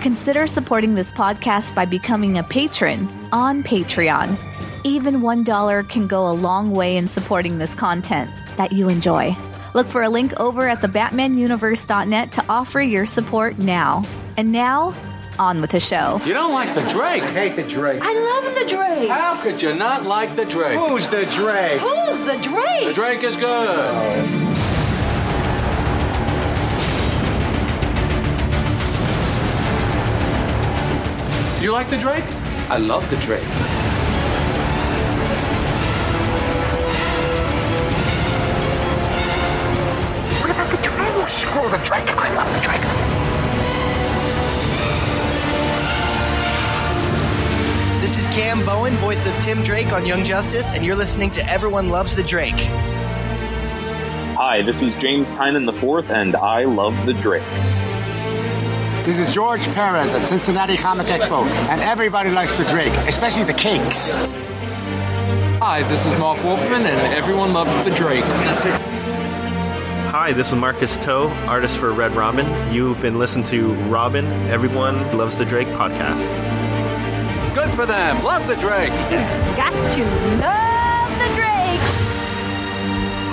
Consider supporting this podcast by becoming a patron on Patreon. Even $1 can go a long way in supporting this content that you enjoy. Look for a link over at thebatmanuniverse.net to offer your support now. And now, on with the show. You don't like the Drake? I hate the Drake. I love the Drake. How could you not like the Drake? Who's the Drake? Who's the Drake? The Drake? Drake is good. Do you like the Drake? I love the Drake. What about the Drake? Oh, screw the Drake. I love the Drake. This is Cam Bowen, voice of Tim Drake on Young Justice, and you're listening to Everyone Loves the Drake. Hi, this is James Tynion IV, and I love the Drake. This is George Perez at Cincinnati Comic Expo, and everybody likes the Drake, especially the cakes. Hi, this is Marv Wolfman, and everyone loves the Drake. Hi, this is Marcus To, artist for Red Robin. You've been listening to Robin, Everyone Loves the Drake podcast. Good for them. Love the Drake. Got to love the Drake.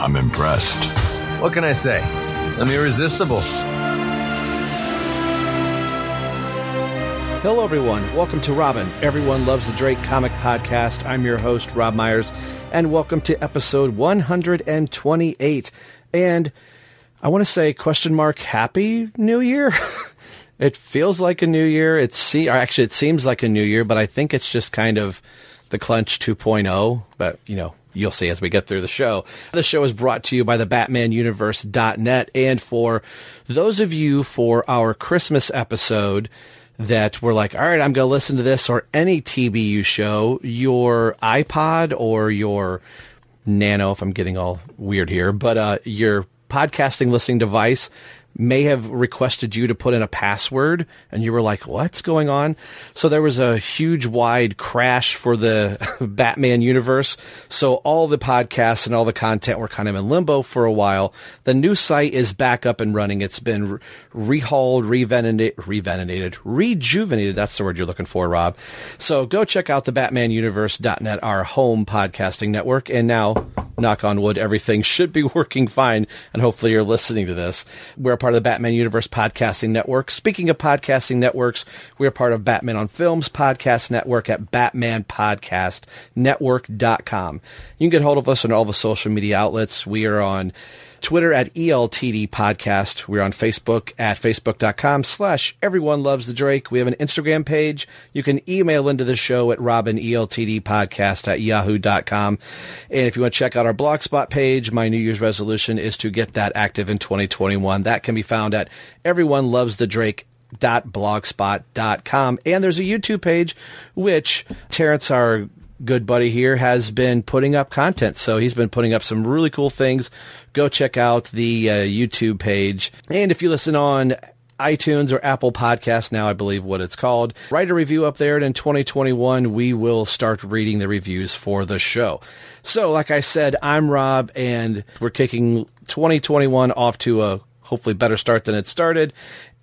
I'm impressed. What can I say? I'm irresistible. Hello, everyone. Welcome to Robin, Everyone Loves the Drake comic podcast. I'm your host, Rob Myers, and welcome to episode 128. And I want to say, question mark, Happy New Year. it feels like a new year. It's see, actually, it seems like a new year, but I think it's just kind of the Clench 2.0. But you know, you'll see as we get through the show. The show is brought to you by the BatmanUniverse.net, and for those of you for our Christmas episode that were like, all right, I'm going to listen to this or any TBU show, your iPod or your Nano, if I'm getting all weird here, but uh, your podcasting listening device may have requested you to put in a password and you were like, what's going on? So there was a huge wide crash for the Batman universe. So all the podcasts and all the content were kind of in limbo for a while. The new site is back up and running. It's been rehauled, revenerated, rejuvenated. That's the word you're looking for, Rob. So go check out the BatmanUniverse.net, our home podcasting network. And now, knock on wood, everything should be working fine. And hopefully you're listening to this. We're part of the Batman Universe Podcasting Network. Speaking of podcasting networks, we're part of Batman on Films Podcast Network at BatmanPodcastNetwork.com. You can get hold of us on all the social media outlets. We are on Twitter at ELTD Podcast. We're on Facebook at Facebook.com slash Everyone Loves the Drake. We have an Instagram page. You can email into the show at Robin ELTD Podcast at Yahoo.com. And if you want to check out our Blogspot page, my New Year's resolution is to get that active in 2021. That can be found at Everyone Loves the Drake blogspot.com and there's a YouTube page which Terrence our good buddy here has been putting up content so he's been putting up some really cool things go check out the uh, YouTube page and if you listen on iTunes or Apple Podcast now, I believe what it's called. Write a review up there, and in 2021, we will start reading the reviews for the show. So, like I said, I'm Rob, and we're kicking 2021 off to a hopefully better start than it started.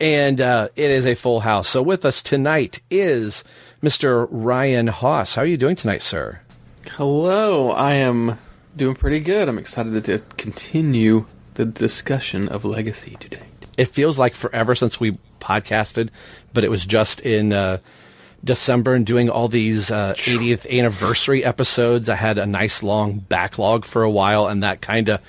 And uh, it is a full house. So, with us tonight is Mr. Ryan Haas. How are you doing tonight, sir? Hello, I am doing pretty good. I'm excited to continue the discussion of legacy today. It feels like forever since we podcasted, but it was just in uh, December and doing all these uh, 80th anniversary episodes. I had a nice long backlog for a while, and that kind of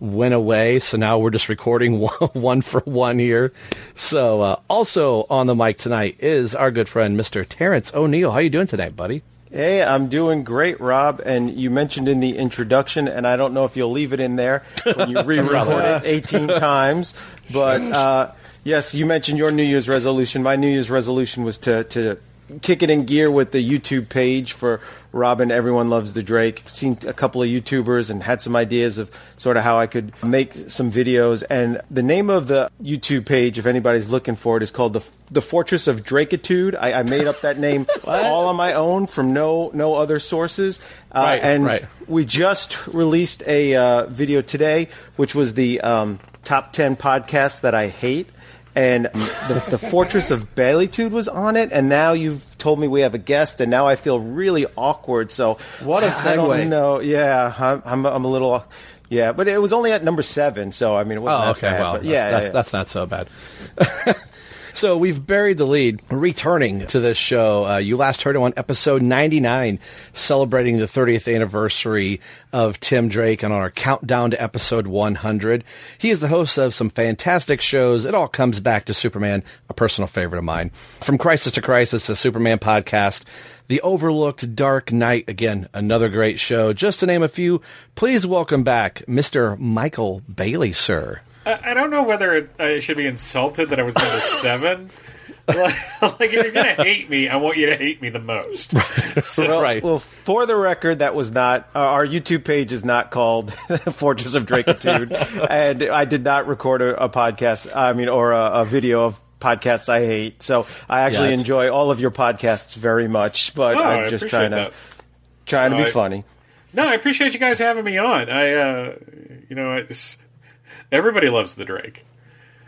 went away. So now we're just recording one, for one here. So uh, also on the mic tonight is our good friend Mr. Terrence O'Neill. How are you doing tonight, buddy? Hey, I'm doing great, Rob. And you mentioned in the introduction, and I don't know if you'll leave it in there when you re-record it 18 times, but uh, yes, you mentioned your New Year's resolution. My New Year's resolution was to to kicking in gear with the YouTube page for Robin. Everyone loves the Drake. Seen a couple of YouTubers and had some ideas of sort of how I could make some videos. And the name of the YouTube page, if anybody's looking for it, is called the the Fortress of Drakeitude. I, I made up that name all on my own from no no other sources. Uh, Right, and right. we just released a uh, video today, which was the um, top ten podcasts that I hate. And the, the Fortress of Baileytude was on it, and now you've told me we have a guest, and now I feel really awkward. So What a I don't know. Yeah, I'm, I'm, I'm a little. Yeah, but it was only at number seven, so I mean, it wasn't Oh, that okay. bad. Well, but that's, yeah, that's, yeah. that's not so bad. so we've buried the lead. Returning to this show, uh, you last heard him on episode 99, celebrating the 30th anniversary of Tim Drake, and on our countdown to episode 100. He is the host of some fantastic shows. It all comes back to Superman, a personal favorite of mine. From Crisis to Crisis, a Superman podcast. The Overlooked Dark Knight, again, another great show. Just to name a few, please welcome back Mr. Michael Bailey, sir. I, I don't know whether I should be insulted that I was number seven. like, like, if you're gonna hate me, I want you to hate me the most. So, well, well, for the record, that was not uh, our YouTube page is not called Fortress of Drakitude, and I did not record a, a podcast. I mean, or a, a video of podcasts I hate. So I actually Yeah, enjoy all of your podcasts very much, but Oh, I I'm just trying to that. trying to No, be I- funny. No, I appreciate you guys having me on. I, uh, you know, it's, everybody loves the Drake.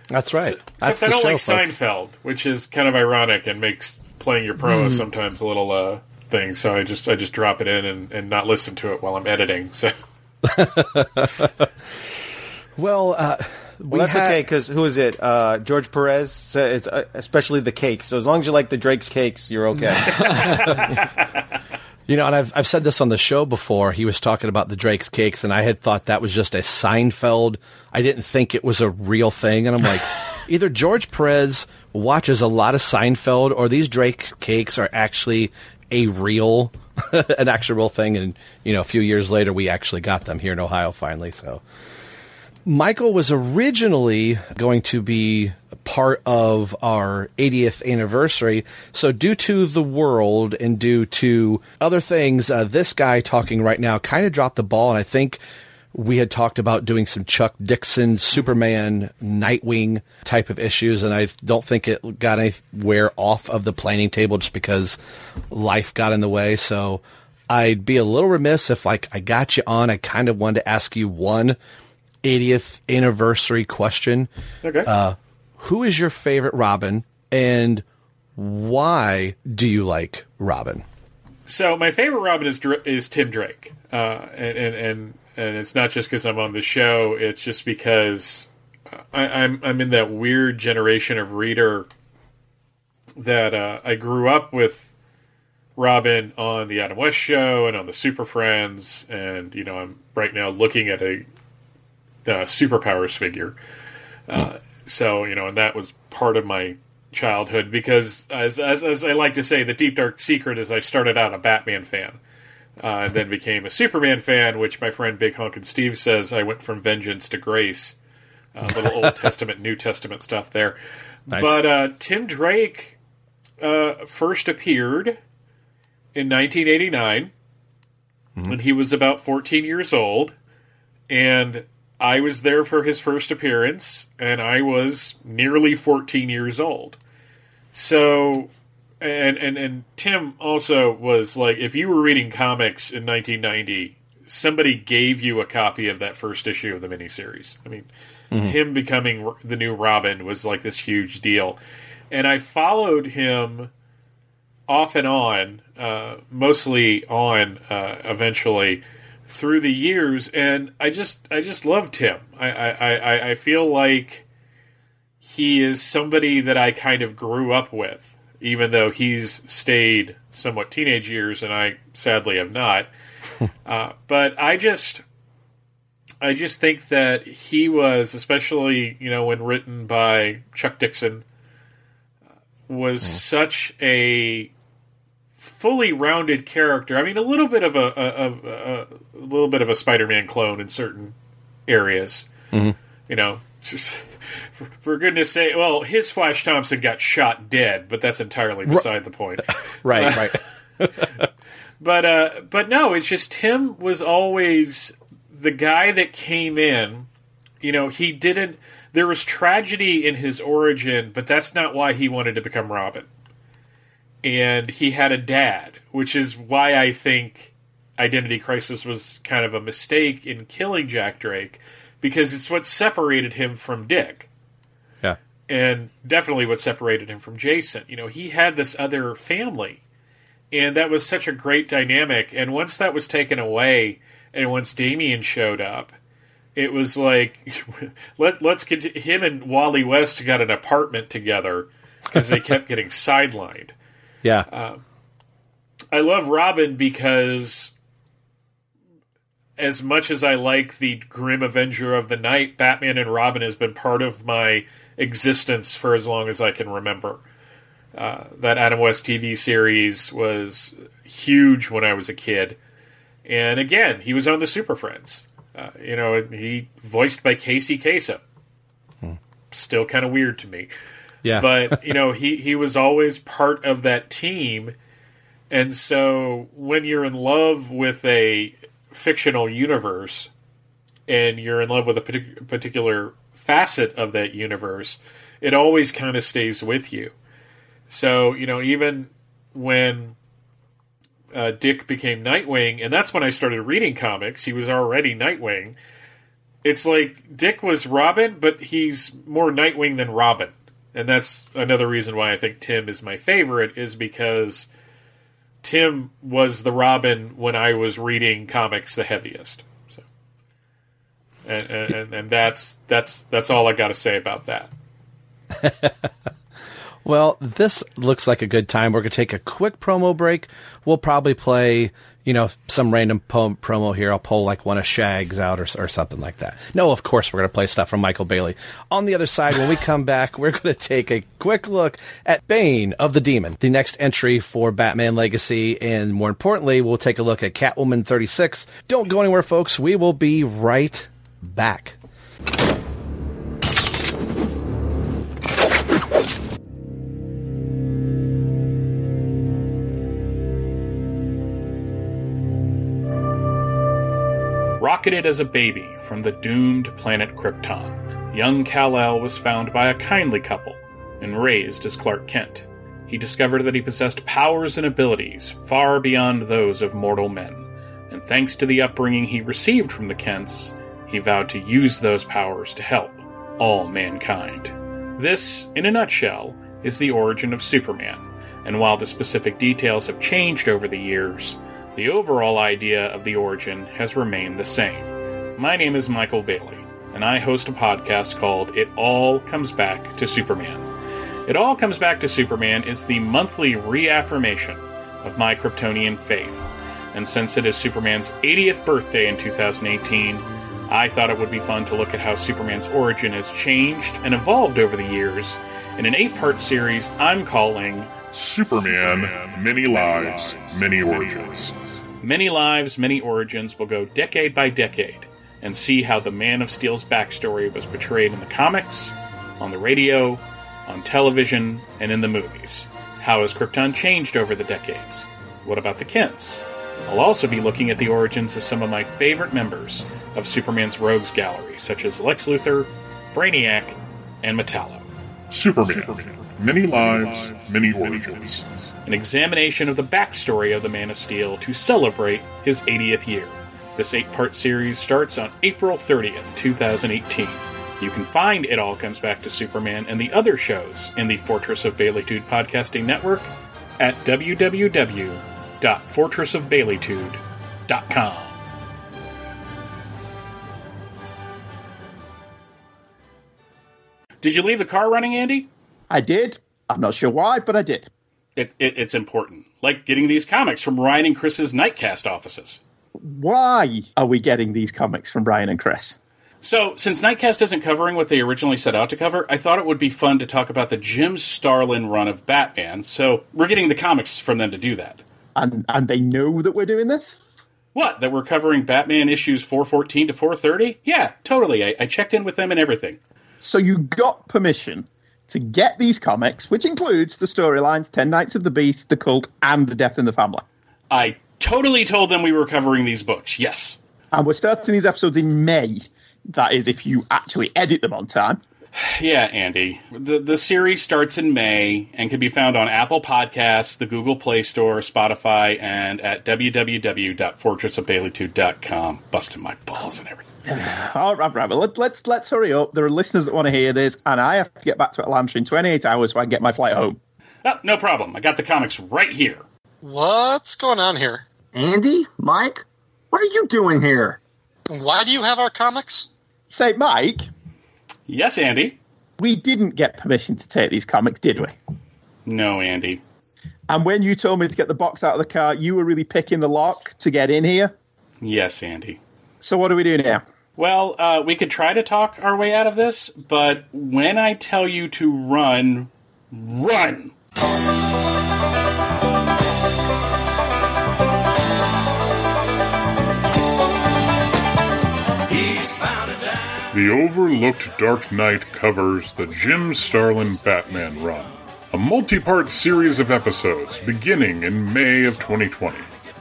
That's right. Except That's I don't show, like folks. Seinfeld, which is kind of ironic and makes playing your promo Hmm. sometimes a little uh, thing. So I just I just drop it in and, and not listen to it while I'm editing. So Well, uh, Well, that's okay because who is it? Uh, George Perez. So it's uh, especially the cakes. So as long as you like the Drake's cakes, you're okay. You know, and I've I've said this on the show before. He was talking about the Drake's cakes, and I had thought that was just a Seinfeld. I didn't think it was a real thing, and I'm like, either George Perez watches a lot of Seinfeld, or these Drake's cakes are actually a real, an actual real thing. And you know, a few years later, we actually got them here in Ohio finally. So. Michael was originally going to be part of our 80th anniversary. So, due to the world and due to other things, uh, this guy talking right now kind of dropped the ball. And I think we had talked about doing some Chuck Dixon, Superman, Nightwing type of issues. And I don't think it got anywhere off of the planning table just because life got in the way. So, I'd be a little remiss if like I got you on. I kind of wanted to ask you one 80th anniversary question. Okay. Uh, who is your favorite Robin and why do you like Robin? So my favorite Robin is is Tim Drake, uh, and, and and and it's not just because I'm on the show. It's just because I, I'm I'm in that weird generation of reader that uh, I grew up with Robin on the Adam West show and on the Super Friends, and you know I'm right now looking at a uh, superpowers figure. Uh, so you know, and that was part of my childhood because, as, as as I like to say, the deep dark secret is I started out a Batman fan. Uh, and then became a Superman fan, which my friend Big Honkin' Steve says I went from vengeance to grace. A little Old Testament, New Testament stuff there. Nice. But uh, Tim Drake uh, first appeared in 1989 when he was about 14 years old. And I was there for his first appearance, and I was nearly 14 years old. So, and and and Tim also was like, if you were reading comics in 1990, somebody gave you a copy of that first issue of the miniseries. I mean, Mhm. him becoming the new Robin was like this huge deal, and I followed him off and on, uh, mostly on uh, eventually through the years, and I just I just loved him. I I, I, I feel like he is somebody that I kind of grew up with, even though he's stayed somewhat teenage years, and I sadly have not. uh, but I just I just think that he was, especially you know when written by Chuck Dixon, uh, was such a fully rounded character. I mean, a little bit of a, a, a, a little bit of a Spider-Man clone in certain areas. Mhm. You know, just for, for goodness sake, well, his Flash Thompson got shot dead, but that's entirely beside the point. right, Uh, right. but uh, but no, it's just Tim was always the guy that came in. You know, he didn't. There was tragedy in his origin, but that's not why he wanted to become Robin. And he had a dad, which is why I think Identity Crisis was kind of a mistake in killing Jack Drake, because it's what separated him from Dick Yeah. and definitely what separated him from Jason. You know, he had this other family, and that was such a great dynamic. And once that was taken away, and once Damian showed up, it was like let let's get him and Wally West got an apartment together because they kept getting sidelined. Yeah. Uh, I love Robin because as much as I like the Grim Avenger of the Night, Batman and Robin has been part of my existence for as long as I can remember. Uh, that Adam West TV series was huge when I was a kid. And again, he was on the Super Friends. Uh, you know, he voiced by Casey Kasem. Still kind of weird to me. Yeah. But, you know, he, he was always part of that team. And so when you're in love with a fictional universe and you're in love with a partic- particular facet of that universe, it always kind of stays with you. So, you know, even when uh, Dick became Nightwing, and that's when I started reading comics, he was already Nightwing. It's like Dick was Robin, but he's more Nightwing than Robin. And that's another reason why I think Tim is my favorite, is because Tim was the Robin when I was reading comics the heaviest. So, and and, and that's that's that's all I got to say about that. Well, this looks like a good time. We're going to take a quick promo break. We'll probably play, you know, some random po- promo here. I'll pull like one of Shag's out or, or something like that. No, of course, we're going to play stuff from Michael Bailey. On the other side, when we come back, we're going to take a quick look at Bane of the Demon, the next entry for Batman Legacy. And more importantly, we'll take a look at Catwoman 36. Don't go anywhere, folks. We will be right back. Rocketed as a baby from the doomed planet Krypton, young Kal-El was found by a kindly couple and raised as Clark Kent. He discovered that he possessed powers and abilities far beyond those of mortal men, and thanks to the upbringing he received from the Kents, he vowed to use those powers to help all mankind. This, in a nutshell, is the origin of Superman, and while the specific details have changed over the years, the overall idea of the origin has remained the same. My name is Michael Bailey, and I host a podcast called It All Comes Back to Superman. It All Comes Back to Superman is the monthly reaffirmation of my Kryptonian faith, and since it is Superman's 80th birthday in 2018, I thought it would be fun to look at how Superman's origin has changed and evolved over the years in an eight part series I'm calling Superman, Many Lives, Many Origins. Many Lives, Many Origins will go decade by decade and see how the Man of Steel's backstory was portrayed in the comics, on the radio, on television, and in the movies. How has Krypton changed over the decades? What about the Kents? I'll also be looking at the origins of some of my favorite members of Superman's Rogues Gallery, such as Lex Luthor, Brainiac, and Metallo. Superman, Many Lives, Many Origins. An examination of the backstory of the Man of Steel to celebrate his 80th year. This eight part series starts on April 30th, 2018. You can find It All Comes Back to Superman and the other shows in the Fortress of Baileytude podcasting network at www.fortressofbaileytude.com. Did you leave the car running, Andy? I did. I'm not sure why, but I did. It, it, it's important. Like getting these comics from Ryan and Chris's Nightcast offices. Why are we getting these comics from Brian and Chris? So, since Nightcast isn't covering what they originally set out to cover, I thought it would be fun to talk about the Jim Starlin run of Batman. So, we're getting the comics from them to do that. And and they know that we're doing this? What? That we're covering Batman issues 414 to 430? Yeah, totally. I, I checked in with them and everything. So you got permission to get these comics, which includes the storylines 10 Nights of the Beast, The Cult, and The Death in the Family. I totally told them we were covering these books. Yes. And we're starting these episodes in May. That is, if you actually edit them on time. Yeah, Andy. The the series starts in May and can be found on Apple Podcasts, the Google Play Store, Spotify, and at www.fortressofbaileytude.com. Busting my balls and everything. All right, right. Well, let, let's let's hurry up. There are listeners that want to hear this, and I have to get back to Atlanta in 28 hours so I can get my flight home. Oh, no problem. I got the comics right here. What's going on here? Andy? Mike? What are you doing here? Why do you have our comics? Say, Mike. Yes, Andy. We didn't get permission to take these comics, did we? No, Andy. And when you told me to get the box out of the car, you were really picking the lock to get in here? Yes, Andy. So what do we do now? Well, uh, we could try to talk our way out of this, but when I tell you to run, run! The Overlooked Dark Knight covers the Jim Starlin Batman run, a multi part series of episodes beginning in May of 2020.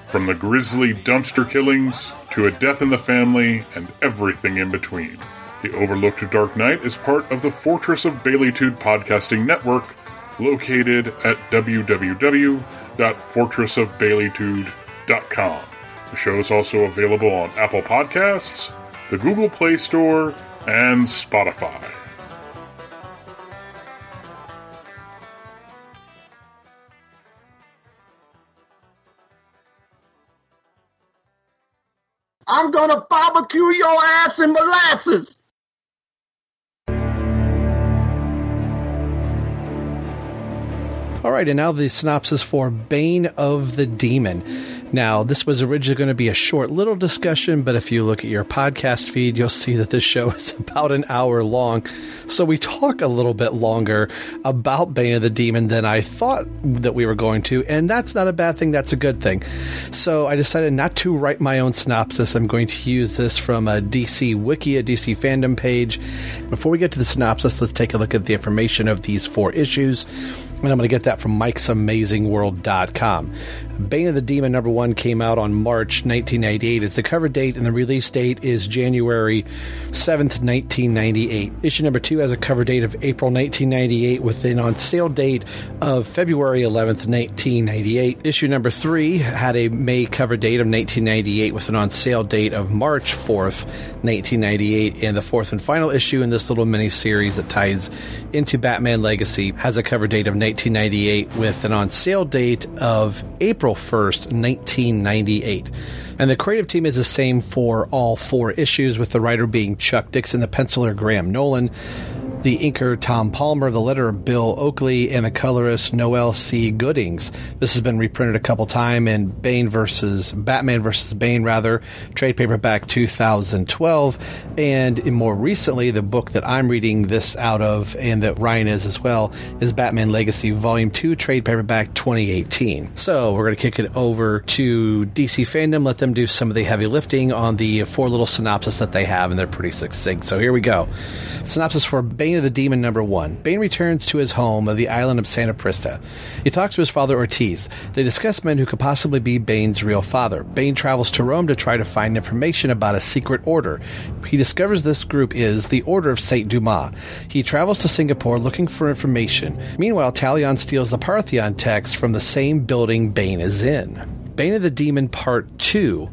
From the grisly dumpster killings to a death in the family and everything in between. The Overlooked Dark Knight is part of the Fortress of Baileytude podcasting network located at www.fortressofbaileytude.com. The show is also available on Apple Podcasts, the Google Play Store, and Spotify. I'm gonna barbecue your ass in molasses. All right, and now the synopsis for Bane of the Demon. Now, this was originally going to be a short little discussion, but if you look at your podcast feed, you'll see that this show is about an hour long. So we talk a little bit longer about Bane of the Demon than I thought that we were going to, and that's not a bad thing, that's a good thing. So I decided not to write my own synopsis. I'm going to use this from a DC Wiki, a DC fandom page. Before we get to the synopsis, let's take a look at the information of these four issues. And I'm going to get that from Mike'sAmazingWorld.com. Bane of the Demon number one came out on March 1998. It's the cover date, and the release date is January 7th, 1998. Issue number two has a cover date of April 1998 with an on sale date of February 11th, 1998. Issue number three had a May cover date of 1998 with an on sale date of March 4th, 1998. And the fourth and final issue in this little mini series that ties into Batman Legacy has a cover date of 1998 with an on sale date of April 1st, 1998. And the creative team is the same for all four issues, with the writer being Chuck Dixon, the penciler Graham Nolan, the inker Tom Palmer, the letterer Bill Oakley, and the colorist Noel C. Giddings. This has been reprinted a couple times in Bane versus Batman versus Bane, rather trade paperback 2012, and more recently, the book that I'm reading this out of, and that Ryan is as well, is Batman Legacy Volume Two, trade paperback 2018. So we're going to kick it over to DC fandom, let them do some of the heavy lifting on the four little synopsis that they have, and they're pretty succinct. So here we go. Synopsis for Bane of the Demon number one. Bane returns to his home of the island of Santa Prisca. He talks to his father Ortiz. They discuss men who could possibly be Bane's real father. Bane travels to Rome to try to find information about a secret order. He discovers this group is the Order of Saint Dumas. He travels to Singapore looking for information. Meanwhile, Talion steals the Parthenon text from the same building Bane is in. Bane of the Demon Part 2.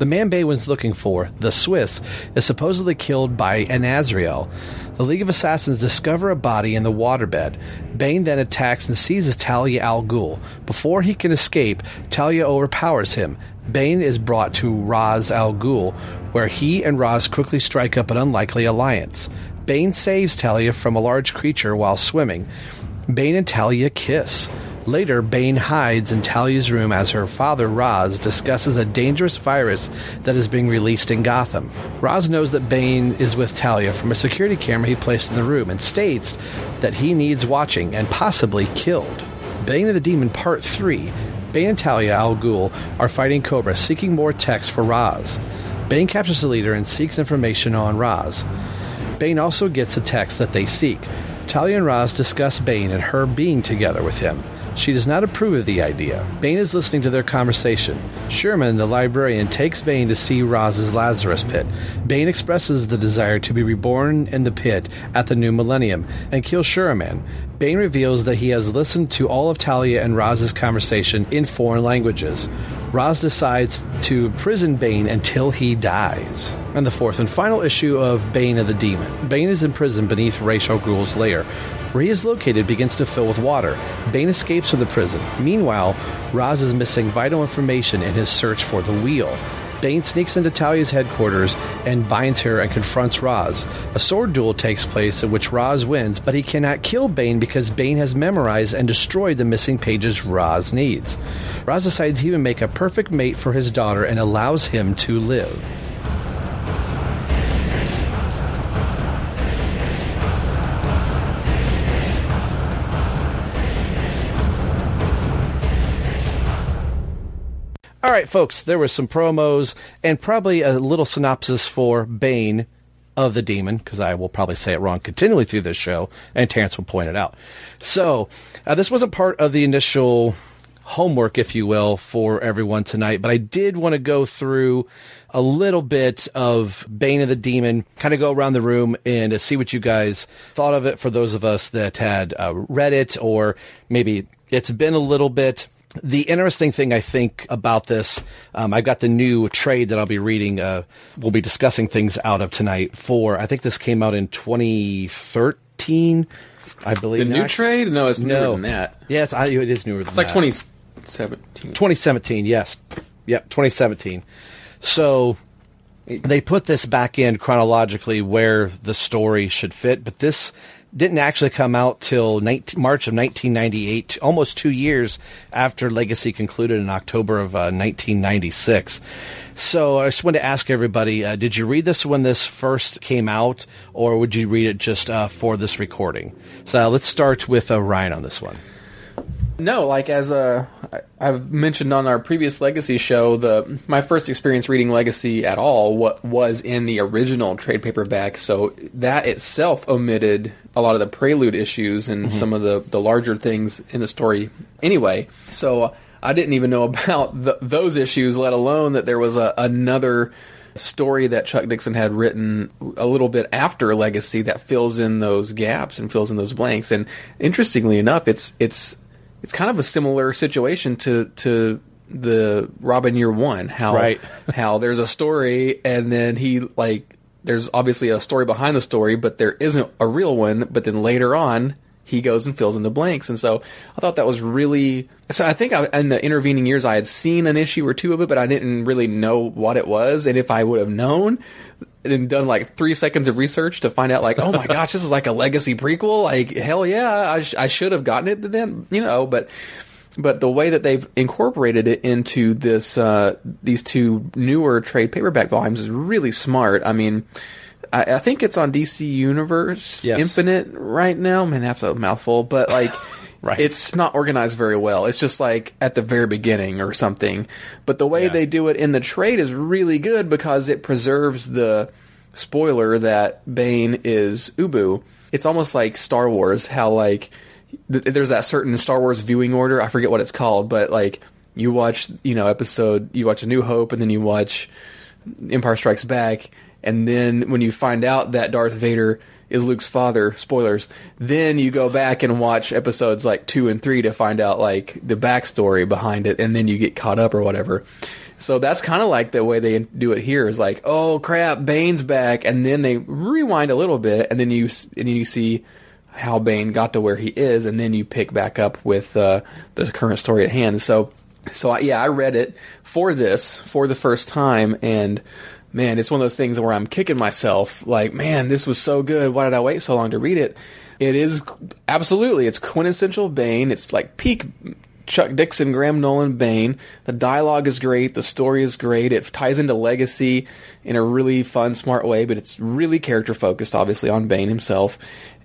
The man was looking for, the Swiss, is supposedly killed by an Azrael. The League of Assassins discover a body in the waterbed. Bane then attacks and seizes Talia al Ghul. Before he can escape, Talia overpowers him. Bane is brought to Ra's al Ghul, where he and Ra's quickly strike up an unlikely alliance. Bane saves Talia from a large creature while swimming. Bane and Talia kiss. Later, Bane hides in Talia's room as her father, Ra's, discusses a dangerous virus that is being released in Gotham. Ra's knows that Bane is with Talia from a security camera he placed in the room and states that he needs watching and possibly killed. Bane of the Demon Part 3 Bane and Talia al Ghul are fighting Kobra, seeking more texts for Ra's. Bane captures the leader and seeks information on Ra's. Bane also gets the text that they seek. Talia and Ra's discuss Bane and her being together with him. She does not approve of the idea. Bane is listening to their conversation. Sherman, the librarian, takes Bane to see Ra's' Lazarus pit. Bane expresses the desire to be reborn in the pit at the new millennium and kills Sherman. Bane reveals that he has listened to all of Talia and Ra's' conversation in foreign languages. Ra's decides to imprison Bane until he dies. And the fourth and final issue of Bane of the Demon. Bane is imprisoned beneath Ra's al Ghul's lair. Where he is located begins to fill with water. Bane escapes from the prison. Meanwhile, Ra's is missing vital information in his search for the wheel. Bane sneaks into Talia's headquarters and binds her and confronts Ra's. A sword duel takes place in which Ra's wins, but he cannot kill Bane because Bane has memorized and destroyed the missing pages Ra's needs. Ra's decides he would make a perfect mate for his daughter and allows him to live. All right, folks, there were some promos and probably a little synopsis for Bane of the Demon, because I will probably say it wrong continually through this show, and Terrence will point it out. So, uh, this wasn't part of the initial homework, if you will, for everyone tonight, but I did want to go through a little bit of Bane of the Demon, kind of go around the room and uh, see what you guys thought of it for those of us that had uh, read it, or maybe it's been a little bit the interesting thing I think about this, um, I've got the new trade that I'll be reading. Uh, we'll be discussing things out of tonight. For I think this came out in 2013, I believe. The new trade? No, it's newer no. than that. Yeah, it's, I, it is newer than that. It's like 2017. 2017, yes. Yep, 2017. So they put this back in chronologically where the story should fit, but this didn't actually come out till 19, March of 1998, almost two years after Legacy concluded in October of uh, 1996. So I just wanted to ask everybody: uh, Did you read this when this first came out, or would you read it just uh, for this recording? So let's start with uh, Ryan on this one. No, like as uh, I- I've mentioned on our previous Legacy show, the my first experience reading Legacy at all what was in the original trade paperback. So that itself omitted a lot of the prelude issues and Mhm. some of the the larger things in the story. Anyway, so I didn't even know about th- those issues, let alone that there was a, another story that Chuck Dixon had written a little bit after Legacy that fills in those gaps and fills in those blanks. And interestingly enough, it's it's it's kind of a similar situation to to the Robin Year One. How Right. how there's a story and then he like there's obviously a story behind the story, but there isn't a real one. But then later on, he goes and fills in the blanks. And so I thought that was really. So I think I, in the intervening years, I had seen an issue or two of it, but I didn't really know what it was. And if I would have known and done like three seconds of research to find out, like, oh my gosh, this is like a legacy prequel. Like, hell yeah, I, sh- I should have gotten it then, you know. But but the way that they've incorporated it into this uh, these two newer trade paperback volumes is really smart. I mean, I, I think it's on DC Universe Yes. Infinite right now. Man, that's a mouthful, but like. It's not organized very well. It's just like at the very beginning or something. But the way they do it in the trade is really good because it preserves the spoiler that Bane is Ubu. It's almost like Star Wars, how like th- there's that certain Star Wars viewing order. I forget what it's called, but like you watch, you know, episode, you watch A New Hope, and then you watch Empire Strikes Back, and then when you find out that Darth Vader is Luke's father, spoilers, then you go back and watch episodes like two and three to find out like the backstory behind it, and then you get caught up or whatever. So that's kind of like the way they do it here is like, oh crap, Bane's back, and then they rewind a little bit, and then you and you see how Bane got to where he is, and then you pick back up with uh, the current story at hand. So, so I, yeah, I read it for this for the first time, and man, it's one of those things where I'm kicking myself, like, man, this was so good. Why did I wait so long to read it? It is absolutely, it's quintessential Bane. It's like peak Chuck Dixon, Graham Nolan, Bane. The dialogue is great. The story is great. It ties into Legacy in a really fun, smart way, but it's really character focused, obviously, on Bane himself.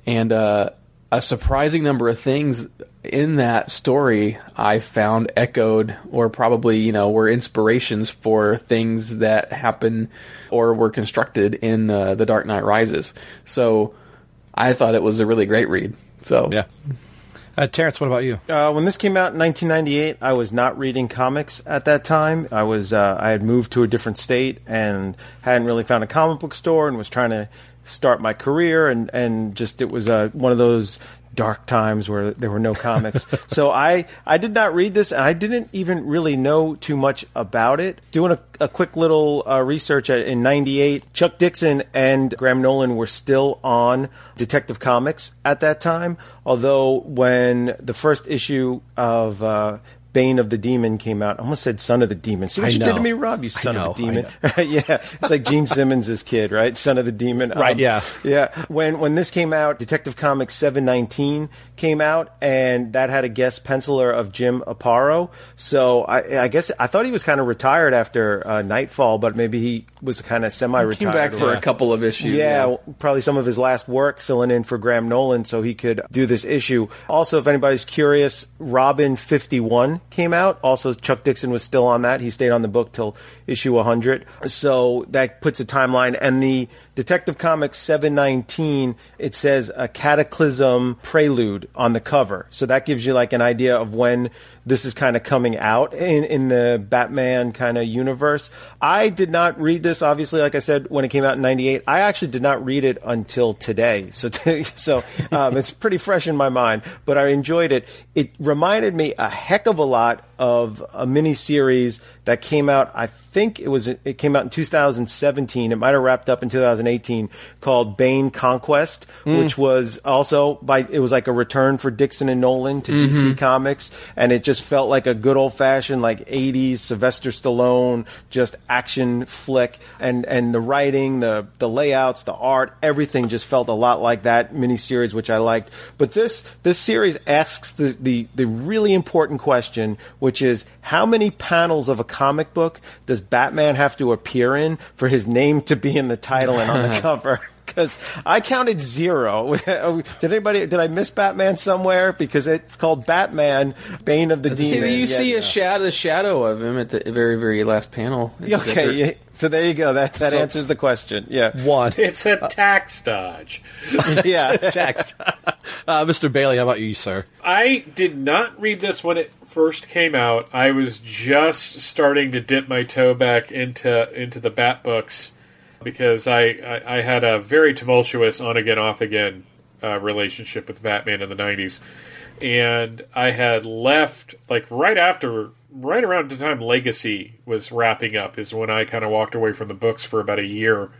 And uh, a surprising number of things in that story I found echoed or probably, you know, were inspirations for things that happen or were constructed in uh, The Dark Knight Rises. So I thought it was a really great read. So yeah. Uh, Terrence, what about you? Uh, when this came out in 1998, I was not reading comics at that time. I was uh, I had moved to a different state and hadn't really found a comic book store and was trying to start my career and and just it was uh, one of those dark times where there were no comics. so I I did not read this and I didn't even really know too much about it. Doing a, a quick little uh, research at, in '98, Chuck Dixon and Graham Nolan were still on Detective Comics at that time. Although when the first issue of uh, Bane of the Demon came out. I almost said Son of the Demon. See what I you know. did to me, Rob? You son know, of the demon. yeah, it's like Gene Simmons' kid, right? Son of the Demon. Um, Right, yeah. yeah. When when this came out, Detective Comics 719 came out, and that had a guest penciler of Jim Aparo. So I, I guess I thought he was kind of retired after uh, Knightfall, but maybe he was kind of semi-retired. Came back for a couple of issues. Yeah, yeah. probably some of his last work filling in for Graham Nolan so he could do this issue. Also, if anybody's curious, Robin 51 came out. Also, Chuck Dixon was still on that. He stayed on the book till issue 100. So that puts a timeline. And the Detective Comics 719, it says a cataclysm prelude on the cover. So that gives you like an idea of when this is kind of coming out in, in the Batman kind of universe. I did not read this, obviously, like I said, when it came out in 98. I actually did not read it until today. So, so um, it's pretty fresh in my mind, but I enjoyed it. It reminded me a heck of a lot of uh, a mini series that came out. I think it was it came out in 2017. It might have wrapped up in 2018 called Bane Conquest, Mm. which was also by it was like a return for Dixon and Nolan to Mhm. DC Comics, and it just felt like a good old fashioned like 80s Sylvester Stallone just action flick, and and the writing, the the layouts, the art, everything just felt a lot like that miniseries, which I liked. But this this series asks the the, the really important question, which is how many panels of a comic book does Batman have to appear in for his name to be in the title and on the cover? Because I counted zero. did anybody? Did I miss Batman somewhere? Because it's called Batman, Bane of the Demon. You see yeah. a shadow, the shadow of him at the very, very last panel. in the Okay, yeah. so there you go. That that So- answers the question. Yeah, one. It's a tax dodge. yeah, tax. Uh, Mr. Bailey, how about you, sir? I did not read this when it first came out. I was just starting to dip my toe back into into the Bat books because I, I, I had a very tumultuous on again off again uh, relationship with Batman in the '90s, and I had left like right after, right around the time Legacy was wrapping up is when I kind of walked away from the books for about a year,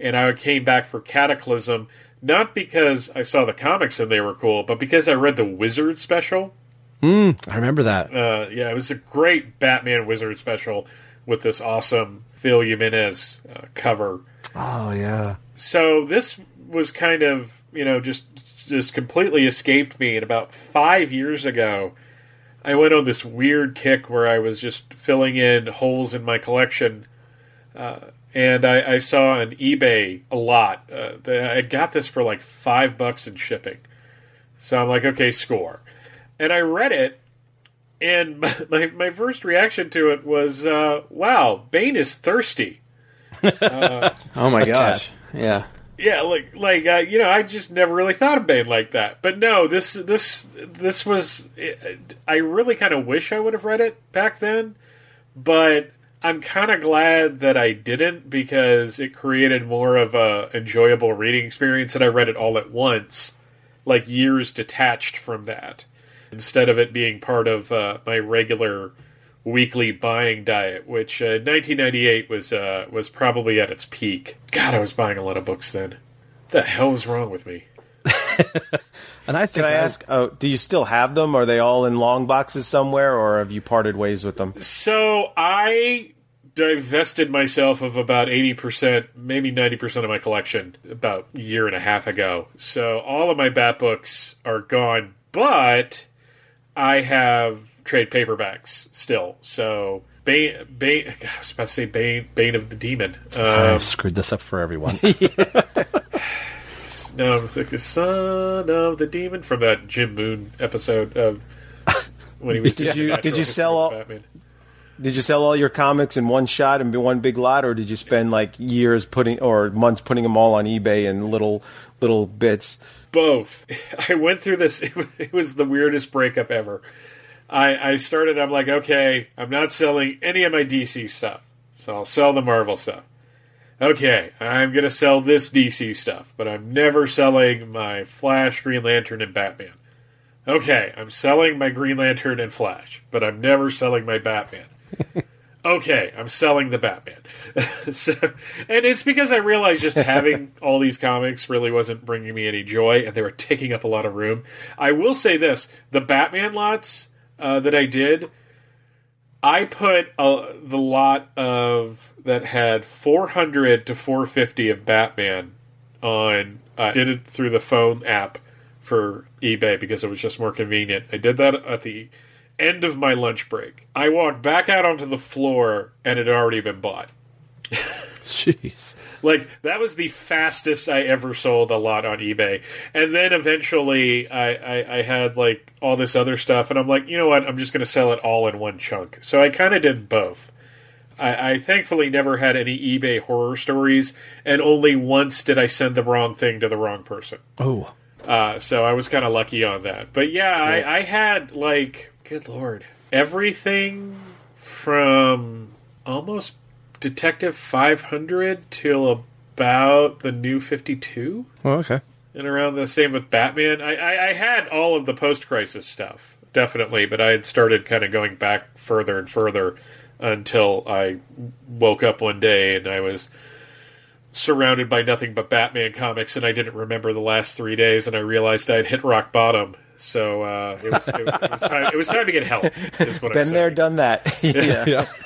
and I came back for Cataclysm. Not because I saw the comics and they were cool, but because I read the Wizard special. Mm, I remember that. Uh, yeah, it was a great Batman Wizard special with this awesome Phil Jimenez uh, cover. Oh yeah. So this was kind of you know just just completely escaped me. And about five years ago, I went on this weird kick where I was just filling in holes in my collection. Uh, and I, I saw on eBay a lot. Uh, I got this for like five bucks in shipping. So I'm like, okay, score. And I read it, and my, my, my first reaction to it was, uh, wow, Bane is thirsty. Uh, Oh my gosh. Yeah. yeah, like like uh, you know, I just never really thought of Bane like that. But no, this this this was. I really kind of wish I would have read it back then, but I'm kind of glad that I didn't because it created more of a enjoyable reading experience that I read it all at once, like years detached from that, instead of it being part of uh, my regular weekly buying diet, which uh, 1998 was uh, was probably at its peak. God, I was buying a lot of books then. The hell was wrong with me? And I Can I ask? Oh, do you still have them? Are they all in long boxes somewhere, or have you parted ways with them? So I divested myself of about 80%, maybe 90% of my collection about a year and a half ago. So all of my Bat books are gone, but I have trade paperbacks still. So Bane, Bane I was about to say Bane, Bane of the Demon. Um, I've screwed this up for everyone. No, the son of the demon from that Jim Moon episode of when he was. Did you did you sell all? Batman. Did you sell all your comics in one shot and be one big lot, or did you spend like years putting or months putting them all on eBay in little little bits? Both. I went through this. It was, it was the weirdest breakup ever. I, I started. I'm like, okay, I'm not selling any of my DC stuff, so I'll sell the Marvel stuff. Okay, I'm gonna sell this DC stuff, but I'm never selling my Flash, Green Lantern, and Batman. Okay, I'm selling my Green Lantern and Flash, but I'm never selling my Batman. okay, I'm selling the Batman. so, and it's because I realized just having all these comics really wasn't bringing me any joy, and they were taking up a lot of room. I will say this: the Batman lots uh, that I did, I put uh, the lot of that had 400 to 450 of Batman on. I did it through the phone app for eBay because it was just more convenient. I did that at the end of my lunch break. I walked back out onto the floor and it had already been bought. Jeez. Like that was the fastest I ever sold a lot on eBay. And then eventually I, I, I had like all this other stuff and I'm like, you know what, I'm just gonna sell it all in one chunk. So I kinda did both. I, I thankfully never had any eBay horror stories, and only once did I send the wrong thing to the wrong person. Oh. Uh, so I was kind of lucky on that. But yeah, I, I had like, good lord, everything from almost Detective 500 till about the new 52. Oh, okay. And around the same with Batman. I, I, I had all of the post crisis stuff, definitely, but I had started kind of going back further and further until I woke up one day and I was surrounded by nothing but Batman comics, and I didn't remember the last three days, and I realized I'd hit rock bottom. So uh, it, was, it, it was time, it was time to get help. Is what I'm Been there, done that. yeah.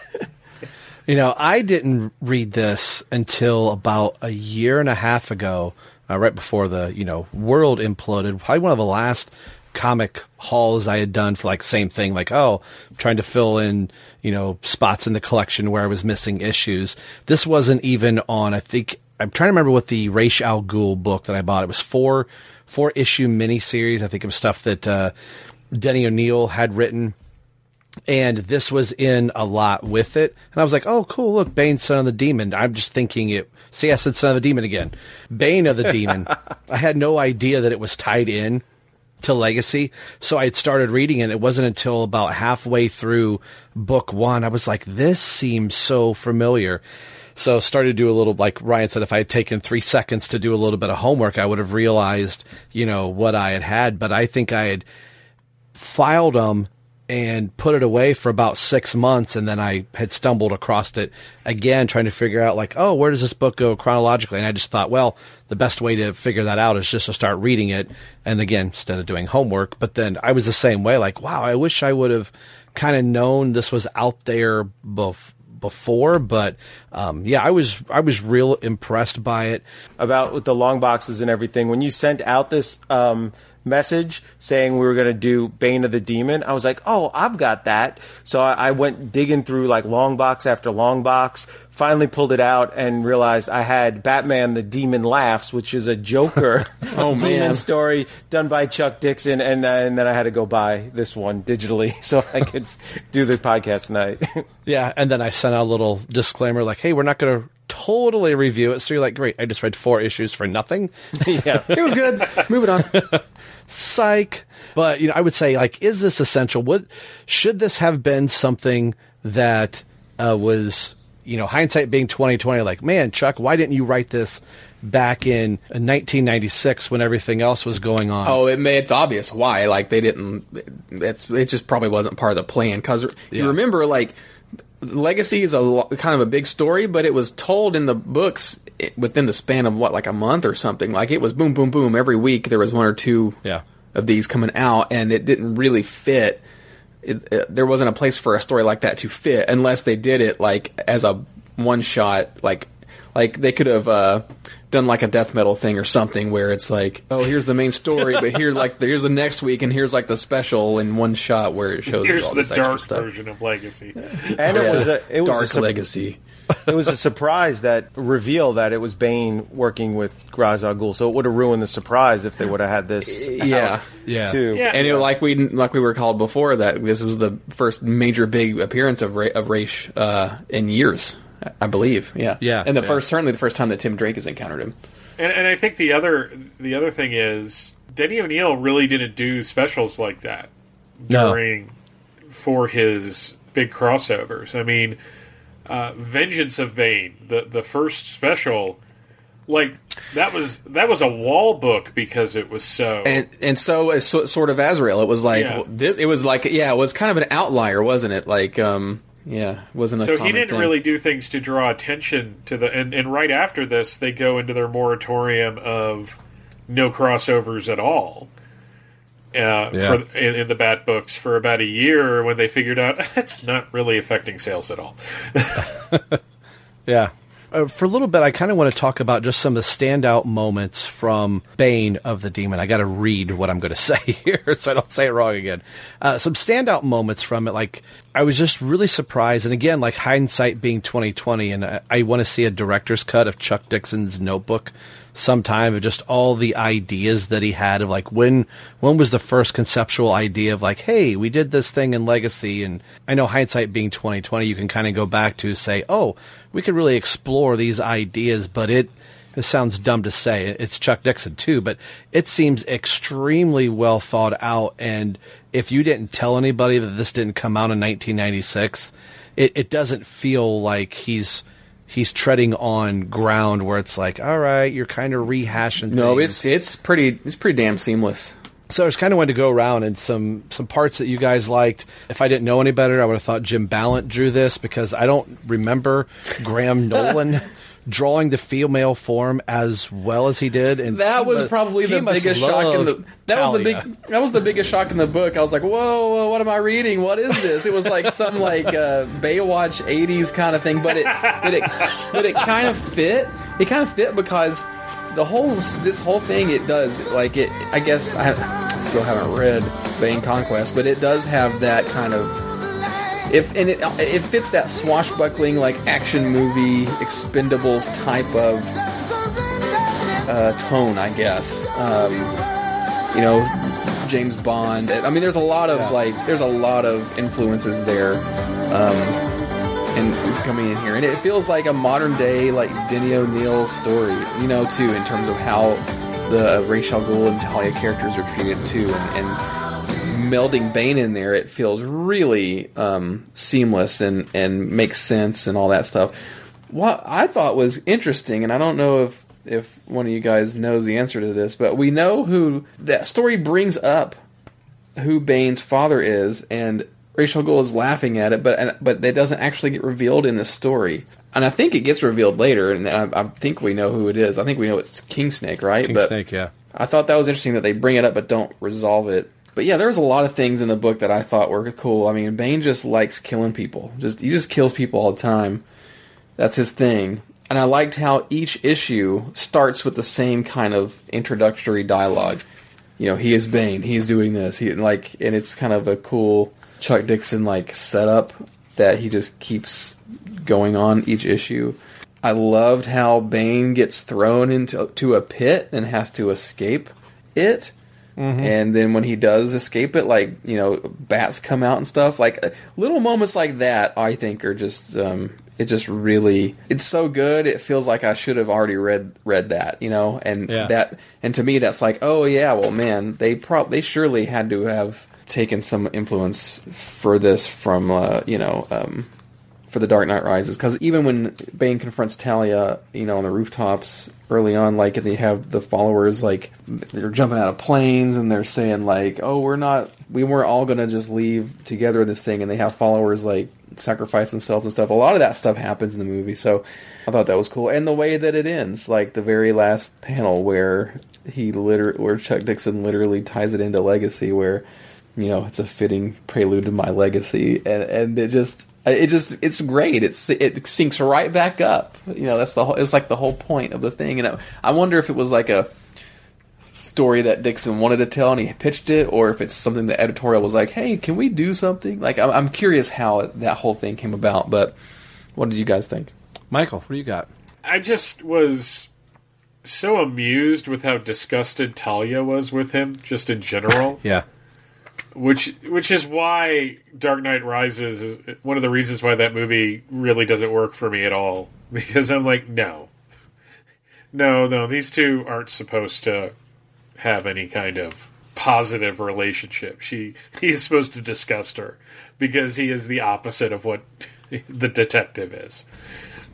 You know, I didn't read this until about a year and a half ago, uh, right before the you know world imploded. Probably one of the last comic hauls I had done for like same thing, like oh, I'm trying to fill in you know spots in the collection where I was missing issues. This wasn't even on. I think I'm trying to remember what the Raish Al Ghul book that I bought. It was four four issue miniseries. I think of stuff that uh, Denny O'Neil had written and this was in a lot with it. And I was like, oh, cool, look, Bane, son of the demon. I'm just thinking it. See, I said son of the demon again. Bane of the demon. I had no idea that it was tied in to Legacy. So I had started reading it. It wasn't until about halfway through book one, I was like, this seems so familiar. So started to do a little, like Ryan said, if I had taken three seconds to do a little bit of homework, I would have realized, you know, what I had had. But I think I had filed them and put it away for about six months. And then I had stumbled across it again, trying to figure out, like, oh, where does this book go chronologically? And I just thought, well, the best way to figure that out is just to start reading it. And again, instead of doing homework. But then I was the same way, like, wow, I wish I would have kind of known this was out there bef- before, but um, yeah, I was I was real impressed by it. About with the long boxes and everything. When you sent out this um, message saying we were going to do Bane of the Demon, I was like, oh, I've got that. So I, I went digging through like long box after long box. Finally pulled it out and realized I had Batman the Demon Laughs, which is a Joker Oh, demon man. story done by Chuck Dixon, and uh, and then I had to go buy this one digitally so I could do the podcast tonight. Yeah, and then I sent out a little disclaimer like, "Hey, we're not going to totally review it." So you're like, "Great, I just read four issues for nothing." yeah, it was good. Moving on. Psych. But you know, I would say like, is this essential? What should this have been something that uh, was you know hindsight being 2020? Like, man, Chuck, why didn't you write this back in 1996 when everything else was going on? Oh, it may, it's obvious why. Like they didn't. It's it just probably wasn't part of the plan because Yeah. you remember like Legacy is a kind of a big story, but it was told in the books within the span of what like a month or something. Like it was boom, boom, boom every week. There was one or two Yeah. of these coming out, and it didn't really fit. It, it, there wasn't a place for a story like that to fit unless they did it like as a one shot, like like they could have uh, done like a death metal thing or something where it's like, oh, here's the main story, but here like here's the next week, and here's like the special in one shot where it shows Here's all the this extra dark stuff. version of Legacy. And it was a it was Dark a sup- Legacy. it was a surprise that reveal that it was Bane working with Ra's al Ghul. So it would have ruined the surprise if they would have had this. Yeah, out, Too. and it, like we like we were called before that this was the first major big appearance of Ra- of Raish uh, in years, I believe. Yeah, Yeah. and the Yeah. first certainly the first time that Tim Drake has encountered him. And, and I think the other the other thing is Denny O'Neil really didn't do specials like that No. during for his big crossovers. I mean, uh, Vengeance of Bane, the the first special, like that was that was a wall book because it was so. And and so as so, sort of Azrael, it was like Yeah. this. It was like yeah, it was kind of an outlier, wasn't it? Like um, yeah, wasn't a so he didn't thing. really do things to draw attention to the and, and right after this they go into their moratorium of no crossovers at all uh, Yeah. for in, in the bat books for about a year when they figured out it's not really affecting sales at all Yeah. Uh, for a little bit, I kind of want to talk about just some of the standout moments from Bane of the Demon. I got to read what I'm going to say here so I don't say it wrong again. Uh, some standout moments from it, like I was just really surprised, and again, like hindsight being 2020, and I, I want to see a director's cut of Chuck Dixon's Notebook sometime of just all the ideas that he had of like when when was the first conceptual idea of like hey we did this thing in legacy and i know hindsight being 2020 you can kind of go back to say oh we could really explore these ideas but it it sounds dumb to say it's chuck dixon too but it seems extremely well thought out and if you didn't tell anybody that this didn't come out in 1996 it, it doesn't feel like he's he's treading on ground where it's like, all right, you're kind of rehashing. No, things. it's it's pretty it's pretty damn seamless. So I just kind of wanted to go around and some some parts that you guys liked. If I didn't know any better, I would have thought Jim Balent drew this because I don't remember Graham Nolan drawing the female form as well as he did. And That was mu- probably the biggest shock in the that was the big that was the biggest shock in the book. I was like, whoa, whoa what am I reading? What is this? It was like some like uh, Baywatch '80s kind of thing, but it but it but it kind of fit. It kind of fit because the whole this whole thing it does like it. I guess I still haven't read Bane Conquest, but it does have that kind of if and it it fits that swashbuckling like action movie Expendables type of uh, tone, I guess. Um, you know, James Bond. I mean, there's a lot of like, there's a lot of influences there, um, and coming in here, and it feels like a modern day like Denny O'Neil story, you know, too, in terms of how the Ra's al Ghul and Talia characters are treated too, and, and melding Bane in there, it feels really um, seamless and and makes sense and all that stuff. What I thought was interesting, and I don't know if if one of you guys knows the answer to this, but we know who that story brings up who Bane's father is, and Ra's al Ghul is laughing at it, but but it doesn't actually get revealed in the story. And I think it gets revealed later, and I, I think we know who it is. I think we know it's Kingsnake, right? King but Snake, yeah. I thought that was interesting that they bring it up but don't resolve it. But yeah, there's a lot of things in the book that I thought were cool. I mean, Bane just likes killing people. Just he just kills people all the time. That's his thing. And I liked how each issue starts with the same kind of introductory dialogue. You know, he is Bane. He is doing this. He like, and it's kind of a cool Chuck Dixon like setup that he just keeps going on each issue. I loved how Bane gets thrown into to a pit and has to escape it. Mhm. And then when he does escape it, like you know, bats come out and stuff. Like uh, little moments like that, I think are just um, it just really it's so good. It feels like I should have already read read that, you know. And Yeah. that and to me, that's like, oh yeah, well man, they prob they surely had to have taken some influence for this from uh, you know um, for the Dark Knight Rises because even when Bane confronts Talia, you know, on the rooftops early on, like and they have the followers like they're jumping out of planes and they're saying like, "Oh, we're not, we weren't all gonna just leave together in this thing," and they have followers like sacrifice themselves and stuff. A lot of that stuff happens in the movie, so I thought that was cool, and the way that it ends, like the very last panel where he liter where Chuck Dixon literally ties it into Legacy, where you know it's a fitting prelude to my legacy, and and it just Uh, it just it's great. It's it sinks right back up. You know, that's the whole. It's like the whole point of the thing. And I, I wonder if it was like a story that Dixon wanted to tell and he pitched it, or if it's something the editorial was like, "Hey, can we do something?" Like, I'm, I'm curious how it, that whole thing came about. But what did you guys think, Michael? What do you got? I just was so amused with how disgusted Talia was with him, just in general. Yeah. Which which is why Dark Knight Rises is one of the reasons why that movie really doesn't work for me at all. Because I'm like, no, no, no, these two aren't supposed to have any kind of positive relationship. She he is supposed to disgust her because he is the opposite of what the detective is.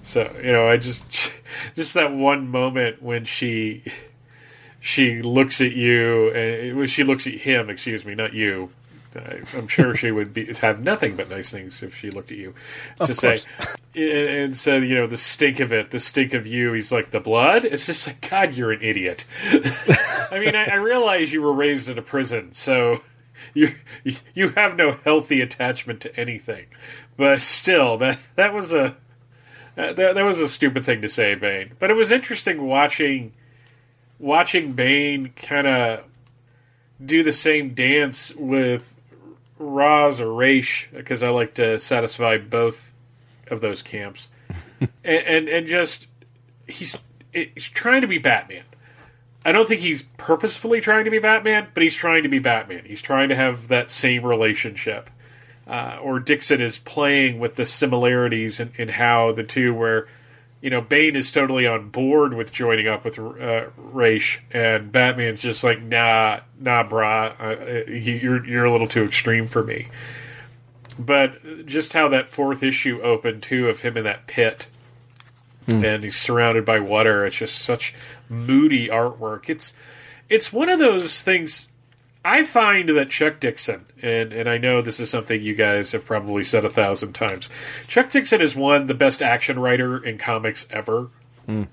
So you know, I just just that one moment when she she looks at you, eh, and she looks at him, excuse me, not you. I'm sure she would be have nothing but nice things if she looked at you Of to say, and, and said, you know, the stink of it, the stink of you. He's like the blood. It's just like God, you're an idiot. I mean, I, I realize you were raised in a prison, so you you have no healthy attachment to anything. But still, that that was a that, that was a stupid thing to say, Bane. But it was interesting watching watching Bane kind of do the same dance with Raz or Raish because I like to satisfy both of those camps, and, and and just he's he's trying to be Batman. I don't think he's purposefully trying to be Batman, but he's trying to be Batman. He's trying to have that same relationship. Uh, or Dixon is playing with the similarities in, in how the two, where you know Bane is totally on board with joining up with uh, Raish, and Batman's just like, nah, nah, brah, uh, you're you're a little too extreme for me. But just how that fourth issue opened too of him in that pit, and he's surrounded by water. It's just such moody artwork. It's it's one of those things. I find that Chuck Dixon, and, and I know this is something you guys have probably said a thousand times. Chuck Dixon is one the best action writer in comics ever. Hmm.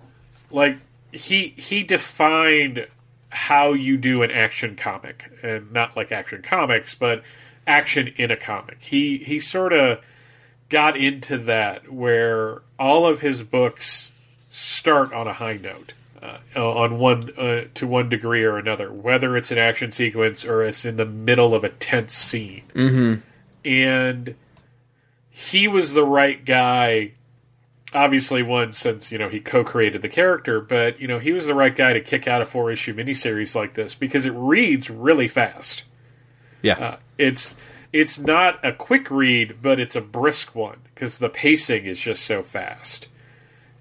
Like he he defined how you do an action comic, and not like action comics, but action in a comic. He he sort of got into that where all of his books start on a high note uh, on one uh, to one degree or another, whether it's an action sequence or it's in the middle of a tense scene. Mm-hmm. And he was the right guy. Obviously, one since you know he co-created the character, but you know he was the right guy to kick out a four-issue miniseries like this because it reads really fast. Yeah. Uh, it's it's not a quick read, but it's a brisk one because the pacing is just so fast.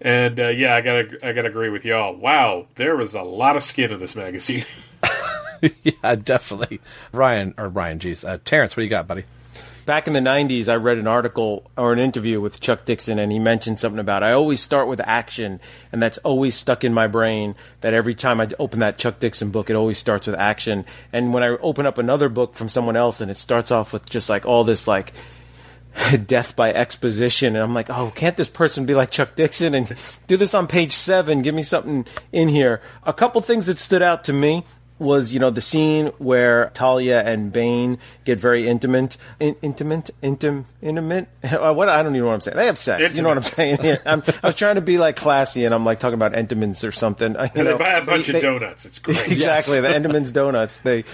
And uh, yeah, I gotta I gotta agree with y'all. Wow, there was a lot of skin in this magazine. yeah, definitely. Ryan or Ryan, geez, uh, Terrence, what you got, buddy? Back in the 90s, I read an article or an interview with Chuck Dixon, and he mentioned something about I always start with action, and that's always stuck in my brain. That every time I open that Chuck Dixon book, it always starts with action. And when I open up another book from someone else, and it starts off with just like all this like death by exposition, and I'm like, oh, can't this person be like Chuck Dixon and do this on page seven? Give me something in here. A couple things that stood out to me was you know the scene where Talia and Bane get very intimate, in, intimate, intim, intimate. what I don't even know what I'm saying. They have sex. You know what I'm saying. I'm, I was trying to be like classy, and I'm like talking about intimates or something. You And know, they buy a bunch They- of donuts. It's great. exactly the Entenmann's donuts. They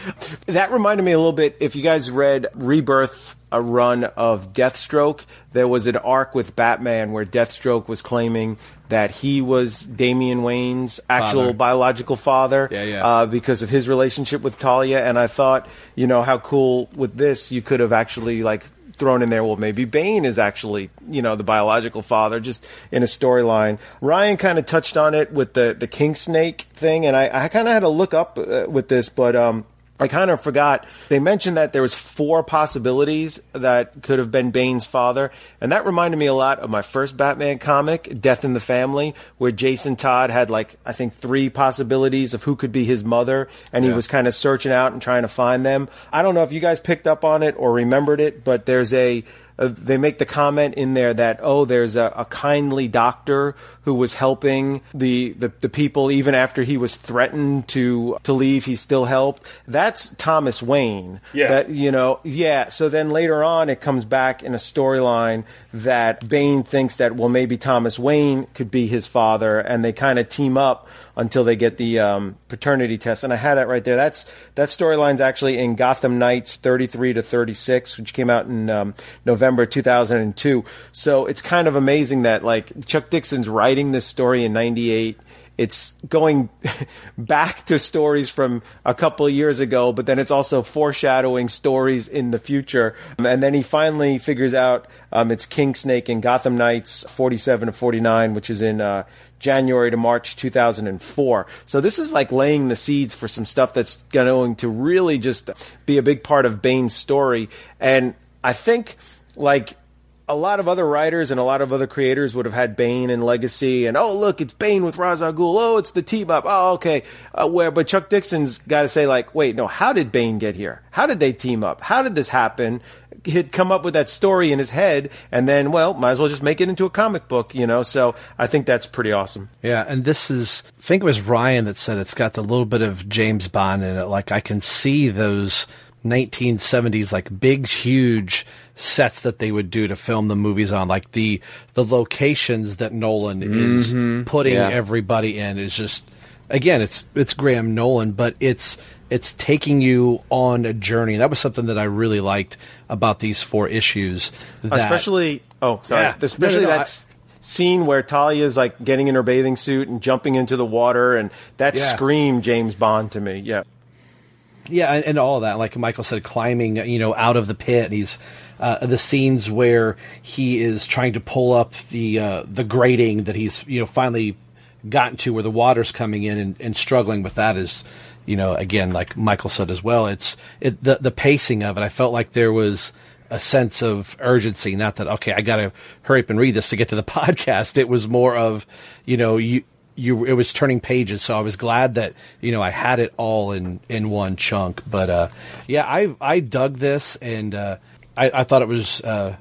that reminded me a little bit. If you guys read Rebirth, a run of Deathstroke, there was an arc with Batman where Deathstroke was claiming that he was Damian Wayne's actual Father. biological father Yeah, yeah. Uh, because of his relationship with Talia. And I thought, you know, how cool with this you could have actually like thrown in there. Well, maybe Bane is actually, you know, the biological father, just in a storyline. Ryan kind of touched on it with the the king snake thing, and I, I kind of had to look up uh, with this, but um. I kind of forgot. They mentioned that there was four possibilities that could have been Bane's father, and that reminded me a lot of my first Batman comic, Death in the Family, where Jason Todd had like I think three possibilities of who could be his mother, and he was kind of searching out and trying to find them. I don't know if you guys picked up on it or remembered it, but there's a uh, they make the comment in there that oh, there's a, a kindly doctor who was helping the, the the people even after he was threatened to to leave. He still helped. That's Thomas Wayne. Yeah. That you know. Yeah. So then later on, it comes back in a storyline that Bane thinks that well maybe Thomas Wayne could be his father, and they kind of team up until they get the um, paternity test. And I had that right there. That's that storyline's actually in Gotham Knights 33 to 36, which came out in um, November 2002. So it's kind of amazing that like Chuck Dixon's writing this story in '98 it's going back to stories from a couple years ago, but then it's also foreshadowing stories in the future. And then he finally figures out um, it's King Snake in Gotham Knights 47 to 49, which is in uh, January to March 2004. So this is like laying the seeds for some stuff that's going to really just be a big part of Bane's story. And I think like a lot of other writers and a lot of other creators would have had Bane and Legacy, and oh look, it's Bane with Ra's al Ghul. Oh, it's the up. Oh, okay. Uh, where, but Chuck Dixon's got to say like, wait, no, how did Bane get here? How did they team up? How did this happen? He'd come up with that story in his head, and then, well, might as well just make it into a comic book, you know. So I think that's pretty awesome. Yeah, and this is, I think it was Ryan that said it's got the little bit of James Bond in it. Like I can see those 1970s like big huge sets that they would do to film the movies on like the the locations that Nolan is Mhm. putting Yeah. everybody in is just again it's it's Graham Nolan but it's it's taking you on a journey that was something that I really liked about these four issues that- especially oh sorry Yeah. especially No, no, no, that s- scene where Talia is like getting in her bathing suit and jumping into the water and that Yeah. screamed James Bond to me yeah Yeah, and, and all that, like Michael said, climbing, you know, out of the pit. He's uh, the scenes where he is trying to pull up the uh, the grating that he's, you know, finally gotten to where the water's coming in and, and struggling with that is, you know, again, like Michael said as well, it's it, the the pacing of it. I felt like there was a sense of urgency. Not that okay, I got to hurry up and read this to get to the podcast. It was more of, you know, you you it was turning pages so i was glad that you know i had it all in in one chunk. But uh yeah i i dug this and uh i i thought it was uh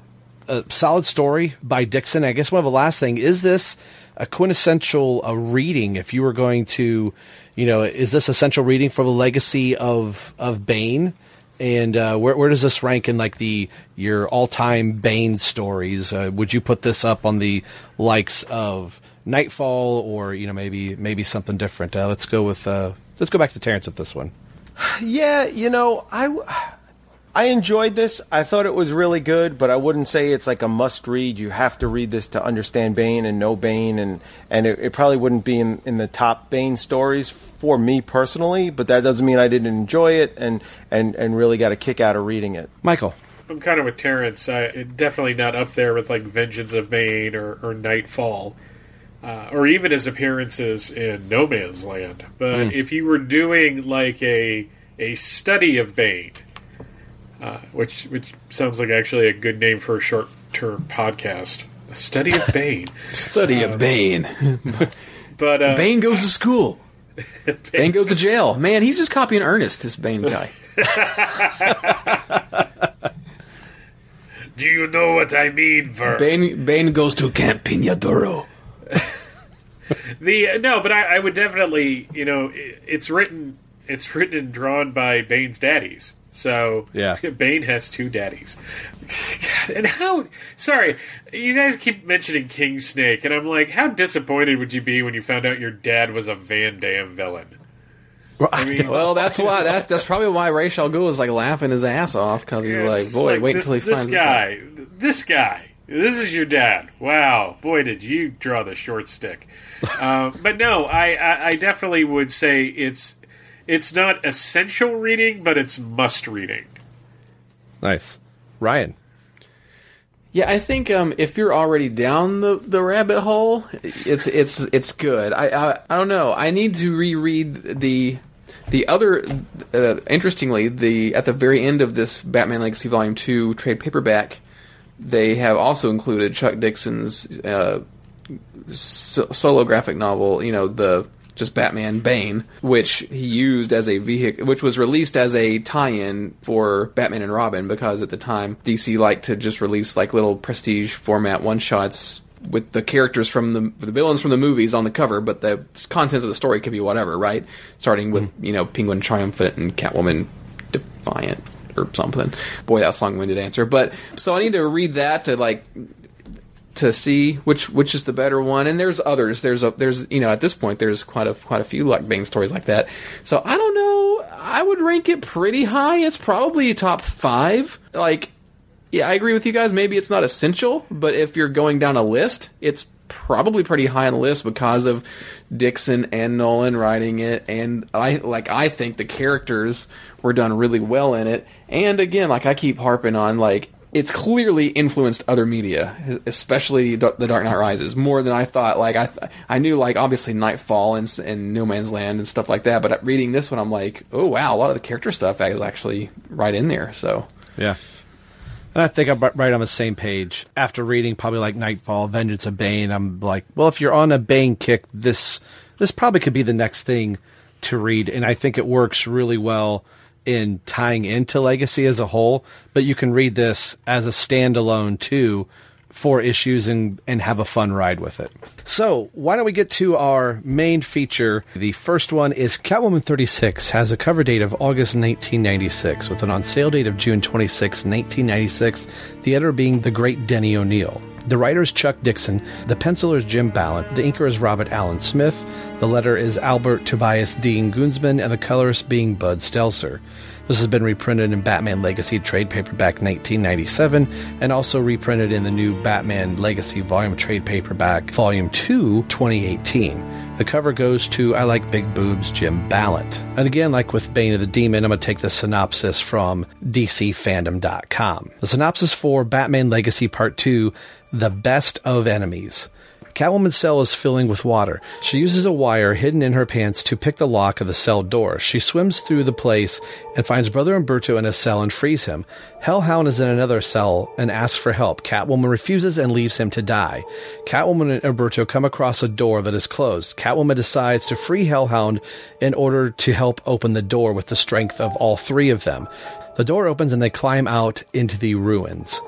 a solid story by dixon. I guess one of the last thing is this a quintessential uh, reading if you were going to you know is this essential reading for the legacy of of bane and uh, where, where does this rank in like the your all time Bane stories? Uh, would you put this up on the likes of Knightfall or you know maybe maybe something different? Uh, let's go with uh, let's go back to Terrence with this one. yeah you know I I enjoyed this I thought it was really good but I wouldn't say it's like a must read you have to read this to understand Bane and know Bane and and it, it probably wouldn't be in, in the top Bane stories for me personally but that doesn't mean I didn't enjoy it and and and really got a kick out of reading it Michael I'm kind of with Terrence. Uh, it- definitely not up there with like Vengeance of Bane or, or Knightfall, uh, or even his appearances in No Man's Land. But Mm. if you were doing like a a study of Bane, uh, which which sounds like actually a good name for a short term podcast, a study of Bane. Study Um, of Bane. But uh, Bane goes to school. Bane goes to jail. Man, he's just copying Ernest, this Bane guy. Do you know what I mean, Ver? Bane, Bane goes to Camp Peña Duro. The uh, no, but I, I would definitely, you know, it, it's written, it's written and drawn by Bane's daddies. So Yeah. Bane has two daddies. God, and how? Sorry, you guys keep mentioning King Snake, and I'm like, how disappointed would you be when you found out your dad was a Van Damme villain? I mean, well, that's why. That's that's probably why Ra's al Ghul is like laughing his ass off because he's like, boy, like wait this, until he this finds guy, this guy, this is your dad. Wow, boy, did you draw the short stick. uh, but no, I, I, I definitely would say it's it's not essential reading, but it's must reading. Nice, Ryan. Yeah, I think um, if you're already down the, the rabbit hole, it's it's it's good. I, I I don't know. I need to reread the the other. Uh, interestingly, the at the very end of this Batman Legacy Volume Two trade paperback, they have also included Chuck Dixon's uh, so- solo graphic novel. You know the just Batman Bane, which he used as a vehicle, which was released as a tie-in for Batman and Robin because at the time DC liked to just release like little prestige format one shots with the characters from the the villains from the movies on the cover, but the contents of the story could be whatever, right? Starting with you know Penguin triumphant and Catwoman defiant or something. Boy, that's long-winded answer. But so I need to read that to like to see which which is the better one. And there's others. There's a there's you know at this point there's quite a quite a few like Bane stories like that. So I don't know. I would rank it pretty high. It's probably top five. Like yeah, I agree with you guys. Maybe it's not essential, but if you're going down a list, it's probably pretty high on the list because of Dixon and Nolan writing it, and I like I think the characters were done really well in it. And again, like I keep harping on, like it's clearly influenced other media, especially The Dark Knight Rises, more than I thought. Like I, th- I knew like obviously Knightfall and, and No Man's Land and stuff like that, but reading this one, I'm like, oh wow, a lot of the character stuff is actually right in there. So yeah. And I think I'm right on the same page. After reading probably like Knightfall, Vengeance of Bane, I'm like, well, if you're on a Bane kick, this this probably could be the next thing to read, and I think it works really well in tying into Legacy as a whole, but you can read this as a standalone too four issues and, and have a fun ride with it. So, why don't we get to our main feature? The first one is Catwoman 36, has a cover date of August 1996 with an on sale date of June 26, 1996, the editor being the great Denny O'Neil. The writer is Chuck Dixon, the penciler is Jim Balent, the inker is Robert Allen Smith, the letter is Albert Tobias DeGuzman, and the colorist being Buzz Setzer. This has been reprinted in Batman Legacy trade paperback 1997 and also reprinted in the new Batman Legacy volume trade paperback volume 2 2018. The cover goes to I Like Big Boobs Jim Balent. And again, like with Bane of the Demon, I'm going to take the synopsis from DCFandom.com. The synopsis for Batman Legacy Part 2 The Best of Enemies. Catwoman's cell is filling with water. She uses a wire hidden in her pants to pick the lock of the cell door. She swims through the place and finds Brother Umberto in a cell and frees him. Hellhound is in another cell and asks for help. Catwoman refuses and leaves him to die. Catwoman and Umberto come across a door that is closed. Catwoman decides to free Hellhound in order to help open the door with the strength of all three of them. The door opens and they climb out into the ruins.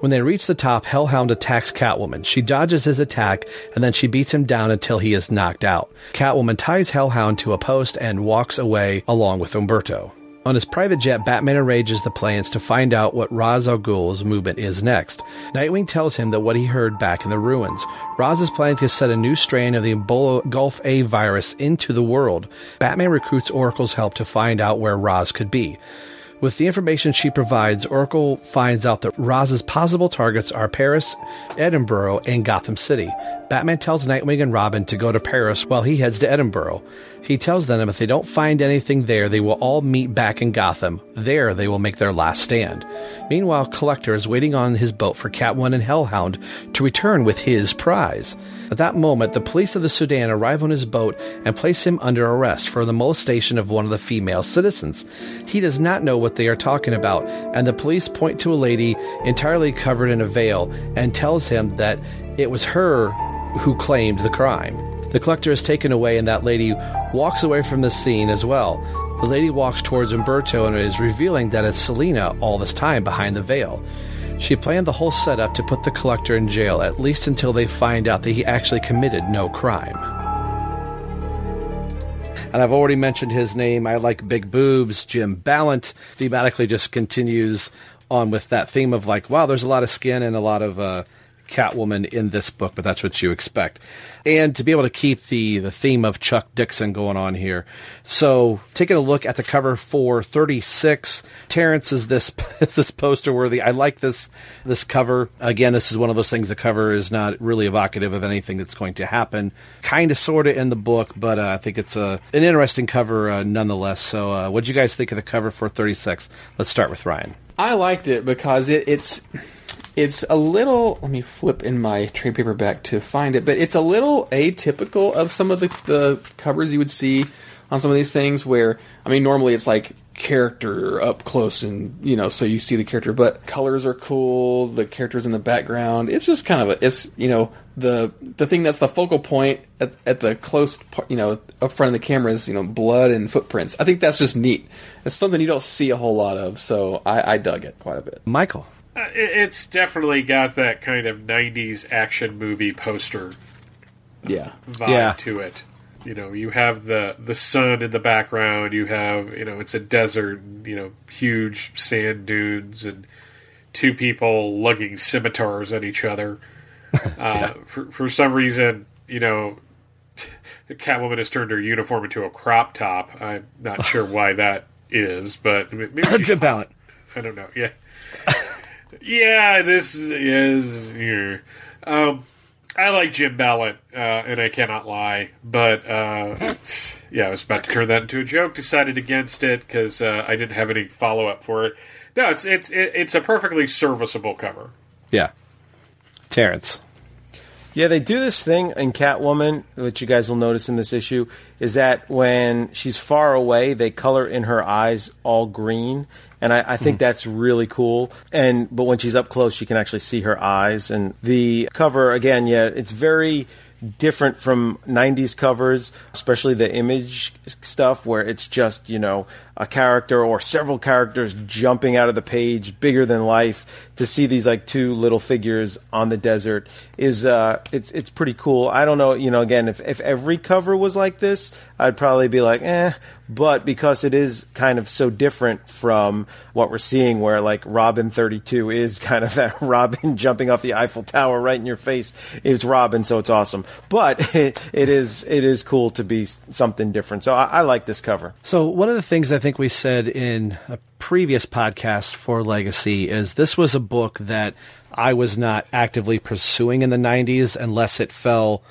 When they reach the top, Hellhound attacks Catwoman. She dodges his attack, and then she beats him down until he is knocked out. Catwoman ties Hellhound to a post and walks away along with Umberto. On his private jet, Batman arranges the plans to find out what Ra's al Ghul's movement is next. Nightwing tells him that what he heard back in the ruins. Ra's is planning to set a new strain of the Ebola Gulf A virus into the world. Batman recruits Oracle's help to find out where Ra's could be. With the information she provides, Oracle finds out that Ra's' possible targets are Paris, Edinburgh, and Gotham City. Batman tells Nightwing and Robin to go to Paris while he heads to Edinburgh. He tells them if they don't find anything there, they will all meet back in Gotham. There, they will make their last stand. Meanwhile, Collector is waiting on his boat for Catwoman and Hellhound to return with his prize. At that moment, the police of the Sudan arrive on his boat and place him under arrest for the molestation of one of the female citizens. He does not know what they are talking about, and the police point to a lady entirely covered in a veil and tells him that it was her who claimed the crime. The collector is taken away, and that lady walks away from the scene as well. The lady walks towards Umberto and is revealing that it's Selina all this time behind the veil. She planned the whole setup to put the collector in jail, at least until they find out that he actually committed no crime. And I've already mentioned his name. I like big boobs. Jim Balent thematically just continues on with that theme of like, wow, there's a lot of skin and a lot of uh, Catwoman in this book, but that's what you expect. And to be able to keep the, the theme of Chuck Dixon going on here. So, taking a look at the cover for 36, Terrence is this is this poster worthy. I like this this cover. Again, this is one of those things the cover is not really evocative of anything that's going to happen. Kind of sort of in the book, but uh, I think it's a an interesting cover uh, nonetheless. So, uh, what do you guys think of the cover for 36? Let's start with Ryan. I liked it because it, it's it's a little let me flip in my trade paperback to find it but it's a little atypical of some of the, the covers you would see on some of these things where i mean normally it's like character up close and you know so you see the character but colors are cool the characters in the background it's just kind of a it's you know the the thing that's the focal point at, at the close part you know up front of the camera is you know blood and footprints. I think that's just neat. It's something you don't see a whole lot of so i, I dug it quite a bit. Michael it's definitely got that kind of 90s action movie poster yeah. vibe Yeah. to it. You know you have the the sun in the background you have you know it's a desert you know huge sand dunes and two people lugging scimitars at each other. Uh, for, for some reason you know catwoman has turned her uniform into a crop top. I'm not sure why that is but maybe she's Jim Balent. i don't know. Yeah yeah this is yeah. um I like Jim Balent, uh, and I cannot lie. But uh, yeah, I was about to turn that into a joke. Decided against it because uh, I didn't have any follow up for it. No, it's it's it's a perfectly serviceable cover. Yeah. Terrence. Yeah, they do this thing in Catwoman, which you guys will notice in this issue, is that when she's far away, they color in her eyes all green, and I, I think mm-hmm. that's really cool. And but when she's up close, you can actually see her eyes. And the cover again, yeah, it's very different from 90s covers, especially the image stuff where it's just, you know, a character or several characters jumping out of the page bigger than life to see these like two little figures on the desert is uh it's it's pretty cool. I don't know, you know, again, if if every cover was like this, I'd probably be like, "Eh," but because it is kind of so different from what we're seeing where like Robin 32 is kind of that Robin jumping off the Eiffel Tower right in your face. It's Robin, so it's awesome. But it, it is it is cool to be something different. So I, I like this cover. So one of the things I think we said in a previous podcast for Legacy is this was a book that I was not actively pursuing in the 90s unless it fell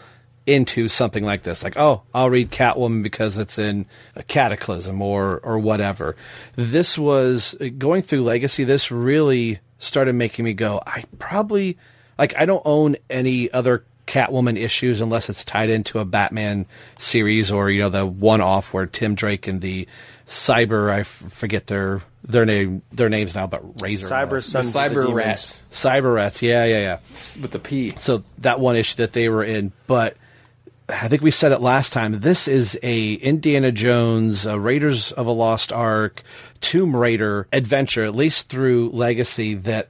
into something like this. Like, oh, I'll read Catwoman because it's in a cataclysm or or whatever. This was going through Legacy, this really started making me go, I probably like I don't own any other Catwoman issues unless it's tied into a Batman series or you know the one off where Tim Drake and the Cyber I f- forget their their name their names now but Razor Cyber Rats. Sons cyber rats Cyber Rats yeah yeah yeah with the p so that one issue that they were in but I think we said it last time. This is a Indiana Jones, a Raiders of a Lost Ark, Tomb Raider adventure, at least through Legacy, that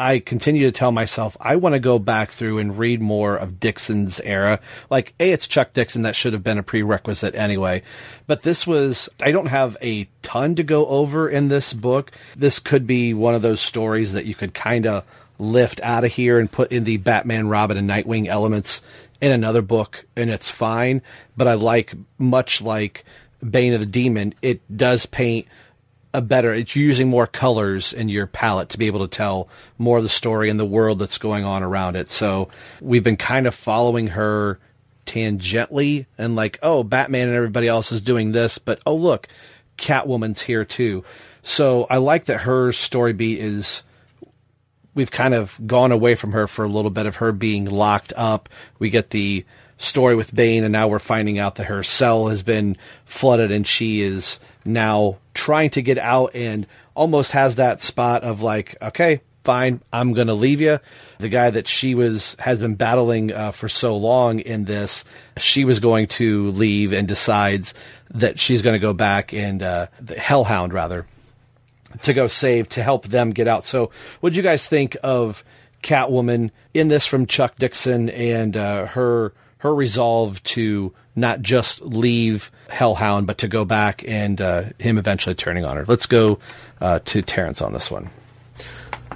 I continue to tell myself I want to go back through and read more of Dixon's era. Like, A, it's Chuck Dixon. That should have been a prerequisite anyway. But this was, I don't have a ton to go over in this book. This could be one of those stories that you could kind of lift out of here and put in the Batman, Robin, and Nightwing elements in another book, and it's fine. But I like, much like Bane of the Demon, it does paint a better it's using more colors in your palette to be able to tell more of the story and the world that's going on around it. So we've been kind of following her tangentially and like oh batman and everybody else is doing this but oh look catwoman's here too. So i like that her story beat is we've kind of gone away from her for a little bit of her being locked up. We get the story with Bane, and now we're finding out that her cell has been flooded, and she is now trying to get out, and almost has that spot of like, okay, fine, I'm to leave you. The guy that she was has been battling uh, for so long in this, she was going to leave, and decides that she's going to go back and uh, the Hellhound rather to go save to help them get out. So, what do you guys think of Catwoman in this from Chuck Dixon and uh, her her resolve to not just leave Hellhound, but to go back and uh, him eventually turning on her? Let's go uh, to Terrence on this one.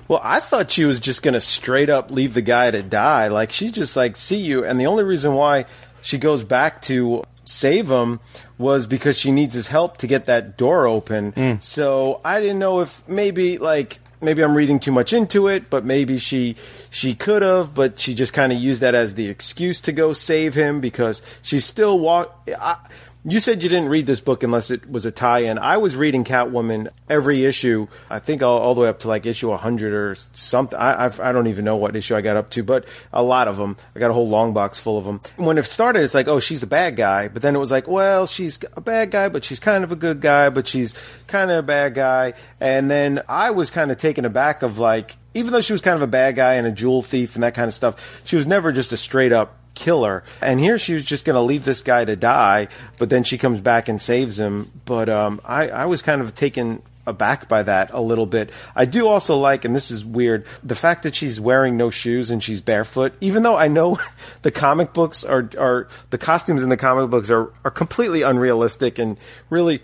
Well, I thought she was just going to straight up leave the guy to die. Like, she's just like, see you. And the only reason why she goes back to save him was because she needs his help to get that door open. So I didn't know if maybe, like, maybe I'm reading too much into it, but maybe she she could have, but she just kind of used that as the excuse to go save him because she's still walk. I, You said you didn't read this book unless it was a tie-in. I was reading Catwoman every issue. I think all, all the way up to like issue 100 or something. I, I've, I don't even know what issue I got up to, but a lot of them. I got a whole long box full of them. When it started, it's like, oh, she's a bad guy. But then it was like, well, she's a bad guy, but she's kind of a good guy, but she's kind of a bad guy. And then I was kind of taken aback of like, even though she was kind of a bad guy and a jewel thief and that kind of stuff, she was never just a straight up killer. And here she was just going to leave this guy to die, but then she comes back and saves him. But um, I, I was kind of taken aback by that a little bit. I do also like, and this is weird, the fact that she's wearing no shoes and she's barefoot. Even though I know the comic books are are the costumes in the comic books are are completely unrealistic and really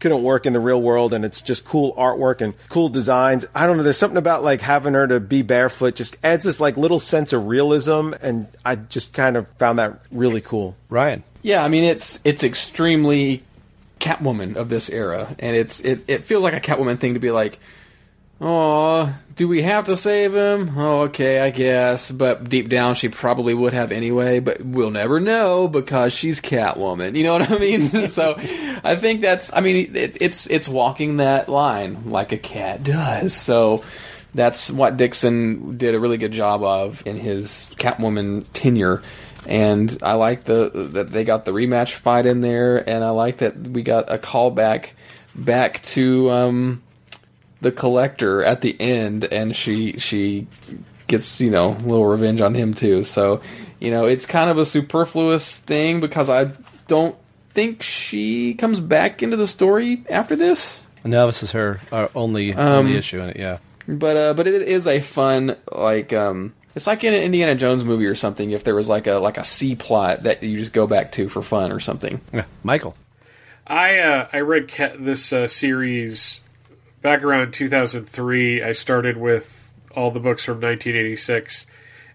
couldn't work in the real world and it's just cool artwork and cool designs. I don't know, there's something about like having her to be barefoot just adds this like little sense of realism and I just kind of found that really cool. Ryan. Yeah, I mean it's it's extremely Catwoman of this era and it's it, it feels like a Catwoman thing to be like Oh, do we have to save him? Oh, okay, I guess. But deep down, she probably would have anyway. But we'll never know because she's Catwoman. You know what I mean? so, I think that's. I mean, it, it's it's walking that line like a cat does. So, that's what Dixon did a really good job of in his Catwoman tenure. And I like the that they got the rematch fight in there, and I like that we got a callback back to. Um, the collector at the end, and she she gets you know a little revenge on him too. So you know it's kind of a superfluous thing because I don't think she comes back into the story after this. No, this is her uh, only um, only issue in it. Yeah, but uh, but it is a fun like um. It's like in an Indiana Jones movie or something. If there was like a like a C plot that you just go back to for fun or something. Yeah, Michael. I uh, I read this uh, series back around 2003, I started with all the books from 1986,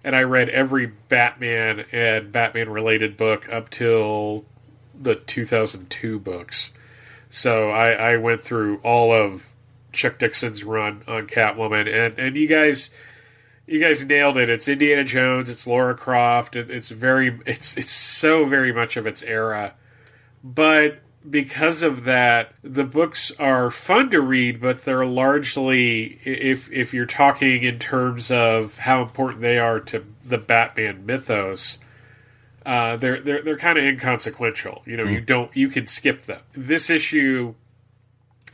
and I read every Batman and Batman related book up till the 2002 books. So I, I went through all of Chuck Dixon's run on Catwoman, and and you guys. You guys nailed it. It's Indiana Jones. It's Laura Croft. It, it's very. It's it's so very much of its era, but because of that, the books are fun to read, but they're largely, if if you're talking in terms of how important they are to the Batman mythos, uh, they're they're they're kind of inconsequential. You know, mm. you don't you can skip them. This issue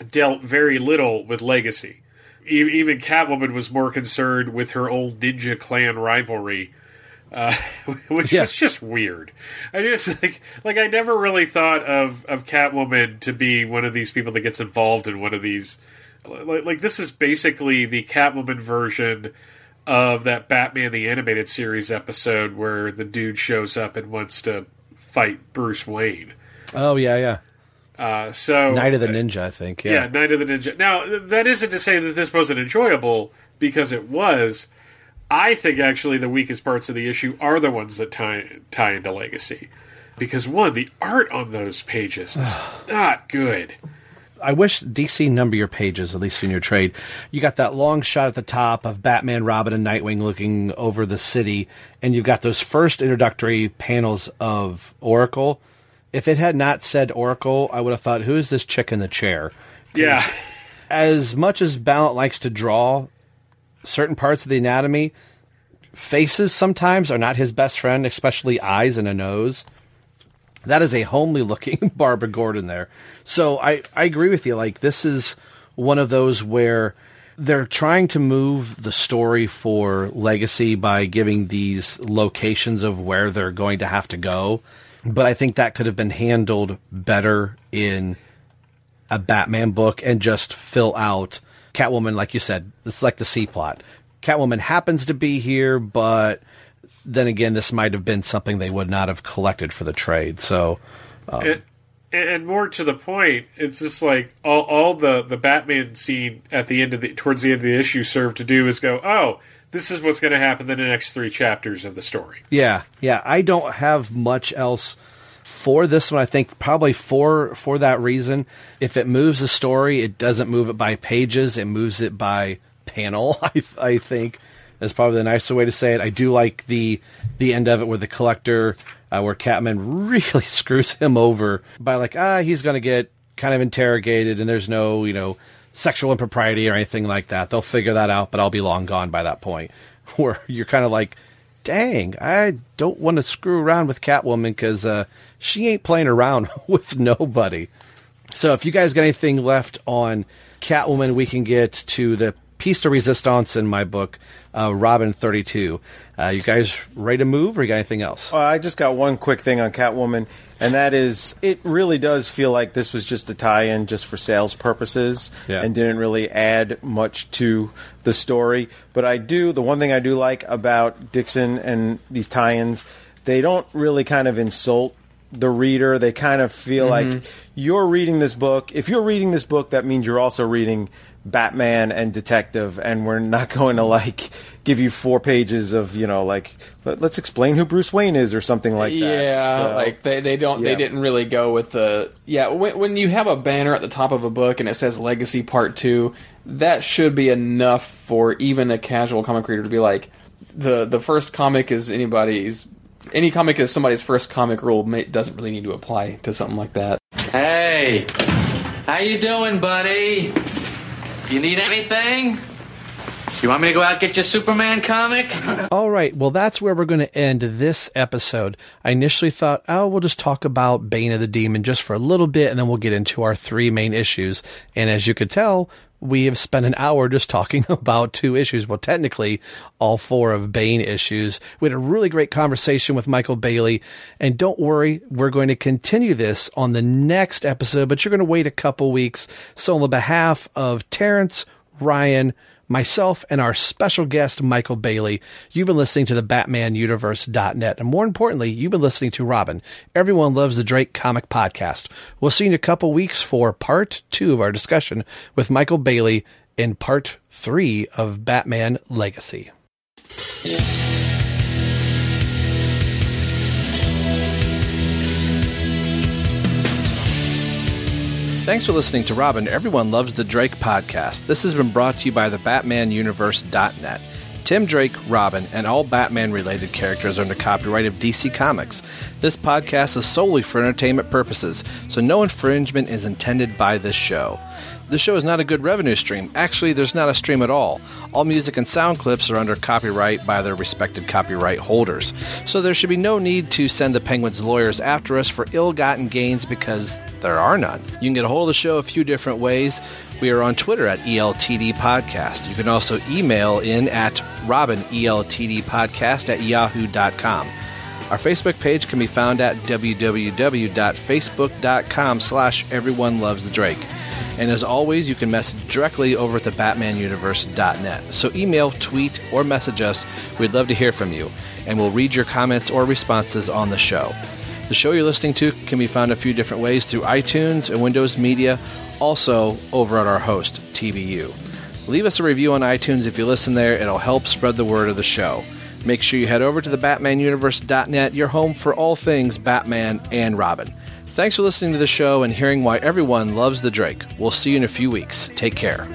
dealt very little with legacy. Even Catwoman was more concerned with her old Ninja Clan rivalry uh, which yeah. was just weird. I just like like I never really thought of of Catwoman to be one of these people that gets involved in one of these. Like, like this is basically the Catwoman version of that Batman the Animated Series episode where the dude shows up and wants to fight Bruce Wayne. Oh yeah, yeah. Uh, so Night of the Ninja, I think. Yeah. yeah, Night of the Ninja. Now that isn't to say that this wasn't enjoyable because it was I think actually the weakest parts of the issue are the ones that tie tie into Legacy, because one, the art on those pages is not good. I wish DC number your pages, at least in your trade. You got that long shot at the top of Batman, Robin, and Nightwing looking over the city, and you've got those first introductory panels of Oracle. If it had not said Oracle, I would have thought, who is this chick in the chair? Yeah. as much as Balent likes to draw certain parts of the anatomy. Faces sometimes are not his best friend, especially eyes and a nose. That is a homely looking Barbara Gordon there. So I, I agree with you. Like, this is one of those where they're trying to move the story for Legacy by giving these locations of where they're going to have to go. But I think that could have been handled better in a Batman book and just fill out Catwoman, like you said, it's like the C plot. Catwoman happens to be here, but then again, this might have been something they would not have collected for the trade. So, um, and, and, more to the point, it's just like all, all the the Batman scene at the end of the towards the end of the issue served to do is go, oh, this is what's going to happen in the next three chapters of the story. Yeah, yeah. I don't have much else for this one, I think probably for for that reason. If it moves a story, it doesn't move it by pages; it moves it by panel. I I think That's probably the nicer way to say it. I do like the the end of it where the collector, uh, where Catman really screws him over by like, ah, he's going to get kind of interrogated, and there's no, you know, sexual impropriety or anything like that. They'll figure that out, but I'll be long gone by that point. Where you're kind of like, dang, I don't want to screw around with Catwoman because uh, she ain't playing around with nobody. So if you guys got anything left on Catwoman, we can get to the piece de resistance in my book, uh, Robin 32. Uh, you guys ready to move or you got anything else? Uh, I just got one quick thing on Catwoman, and that is it really does feel like this was just a tie in just for sales purposes Yeah. and didn't really add much to the story. But I do, the one thing I do like about Dixon and these tie ins, they don't really kind of insult the reader. They kind of feel Mm-hmm. like you're reading this book. If you're reading this book, that means you're also reading Batman and Detective, and we're not going to like give you four pages of you know like let, us explain who Bruce Wayne is or something like that. yeah, So- like they, they don't they didn't really go with the yeah when, when you have a banner at the top of a book and it says Legacy Part Two, that should be enough for even a casual comic reader to be like the the first comic is anybody's any comic is somebody's first comic rule may, doesn't really need to apply to something like that. Hey, how you doing, buddy? You need anything? You want me to go out get your Superman comic? All right. Well, that's where we're going to end this episode. I initially thought, oh, we'll just talk about Bane of the Demon just for a little bit, and then we'll get into our three main issues. And as you could tell, we have spent an hour just talking about two issues. Well, technically, all four of Bane issues. We had a really great conversation with Michael Bailey. And don't worry, we're going to continue this on the next episode, but you're going to wait a couple weeks. So, on the behalf of Terrence, Ryan, myself, and our special guest, Michael Bailey, you've been listening to the BatmanUniverse.net. And more importantly, you've been listening to Robin. Everyone loves the Drake Comic Podcast. We'll see you in a couple weeks for part two of our discussion with Michael Bailey in part three of Batman Legacy. Thanks for listening to Robin. Everyone loves the Drake podcast. This has been brought to you by the BatmanUniverse.net. Tim Drake, Robin, and all Batman related characters are under copyright of DC Comics. This podcast is solely for entertainment purposes, so no infringement is intended by this show. The show is not a good revenue stream. Actually, there's not a stream at all. All music and sound clips are under copyright by their respected copyright holders. So there should be no need to send the Penguins lawyers after us for ill gotten gains because there are none. You can get a hold of the show a few different ways. We are on Twitter at ELTD Podcast. You can also email in at Robin E ELTD Podcast at yahoo.com. Our Facebook page can be found at www.facebook.com slash everyone loves the Drake. And as always, you can message directly over at the BatmanUniverse.net. So email, tweet, or message us. We'd love to hear from you, and we'll read your comments or responses on the show. The show you're listening to can be found a few different ways through iTunes and Windows Media, also over at our host, TBU. Leave us a review on iTunes if you listen there, it'll help spread the word of the show. Make sure you head over to the BatmanUniverse.net, your home for all things Batman and Robin. Thanks for listening to the show and hearing why everyone loves the Drake. We'll see you in a few weeks. Take care.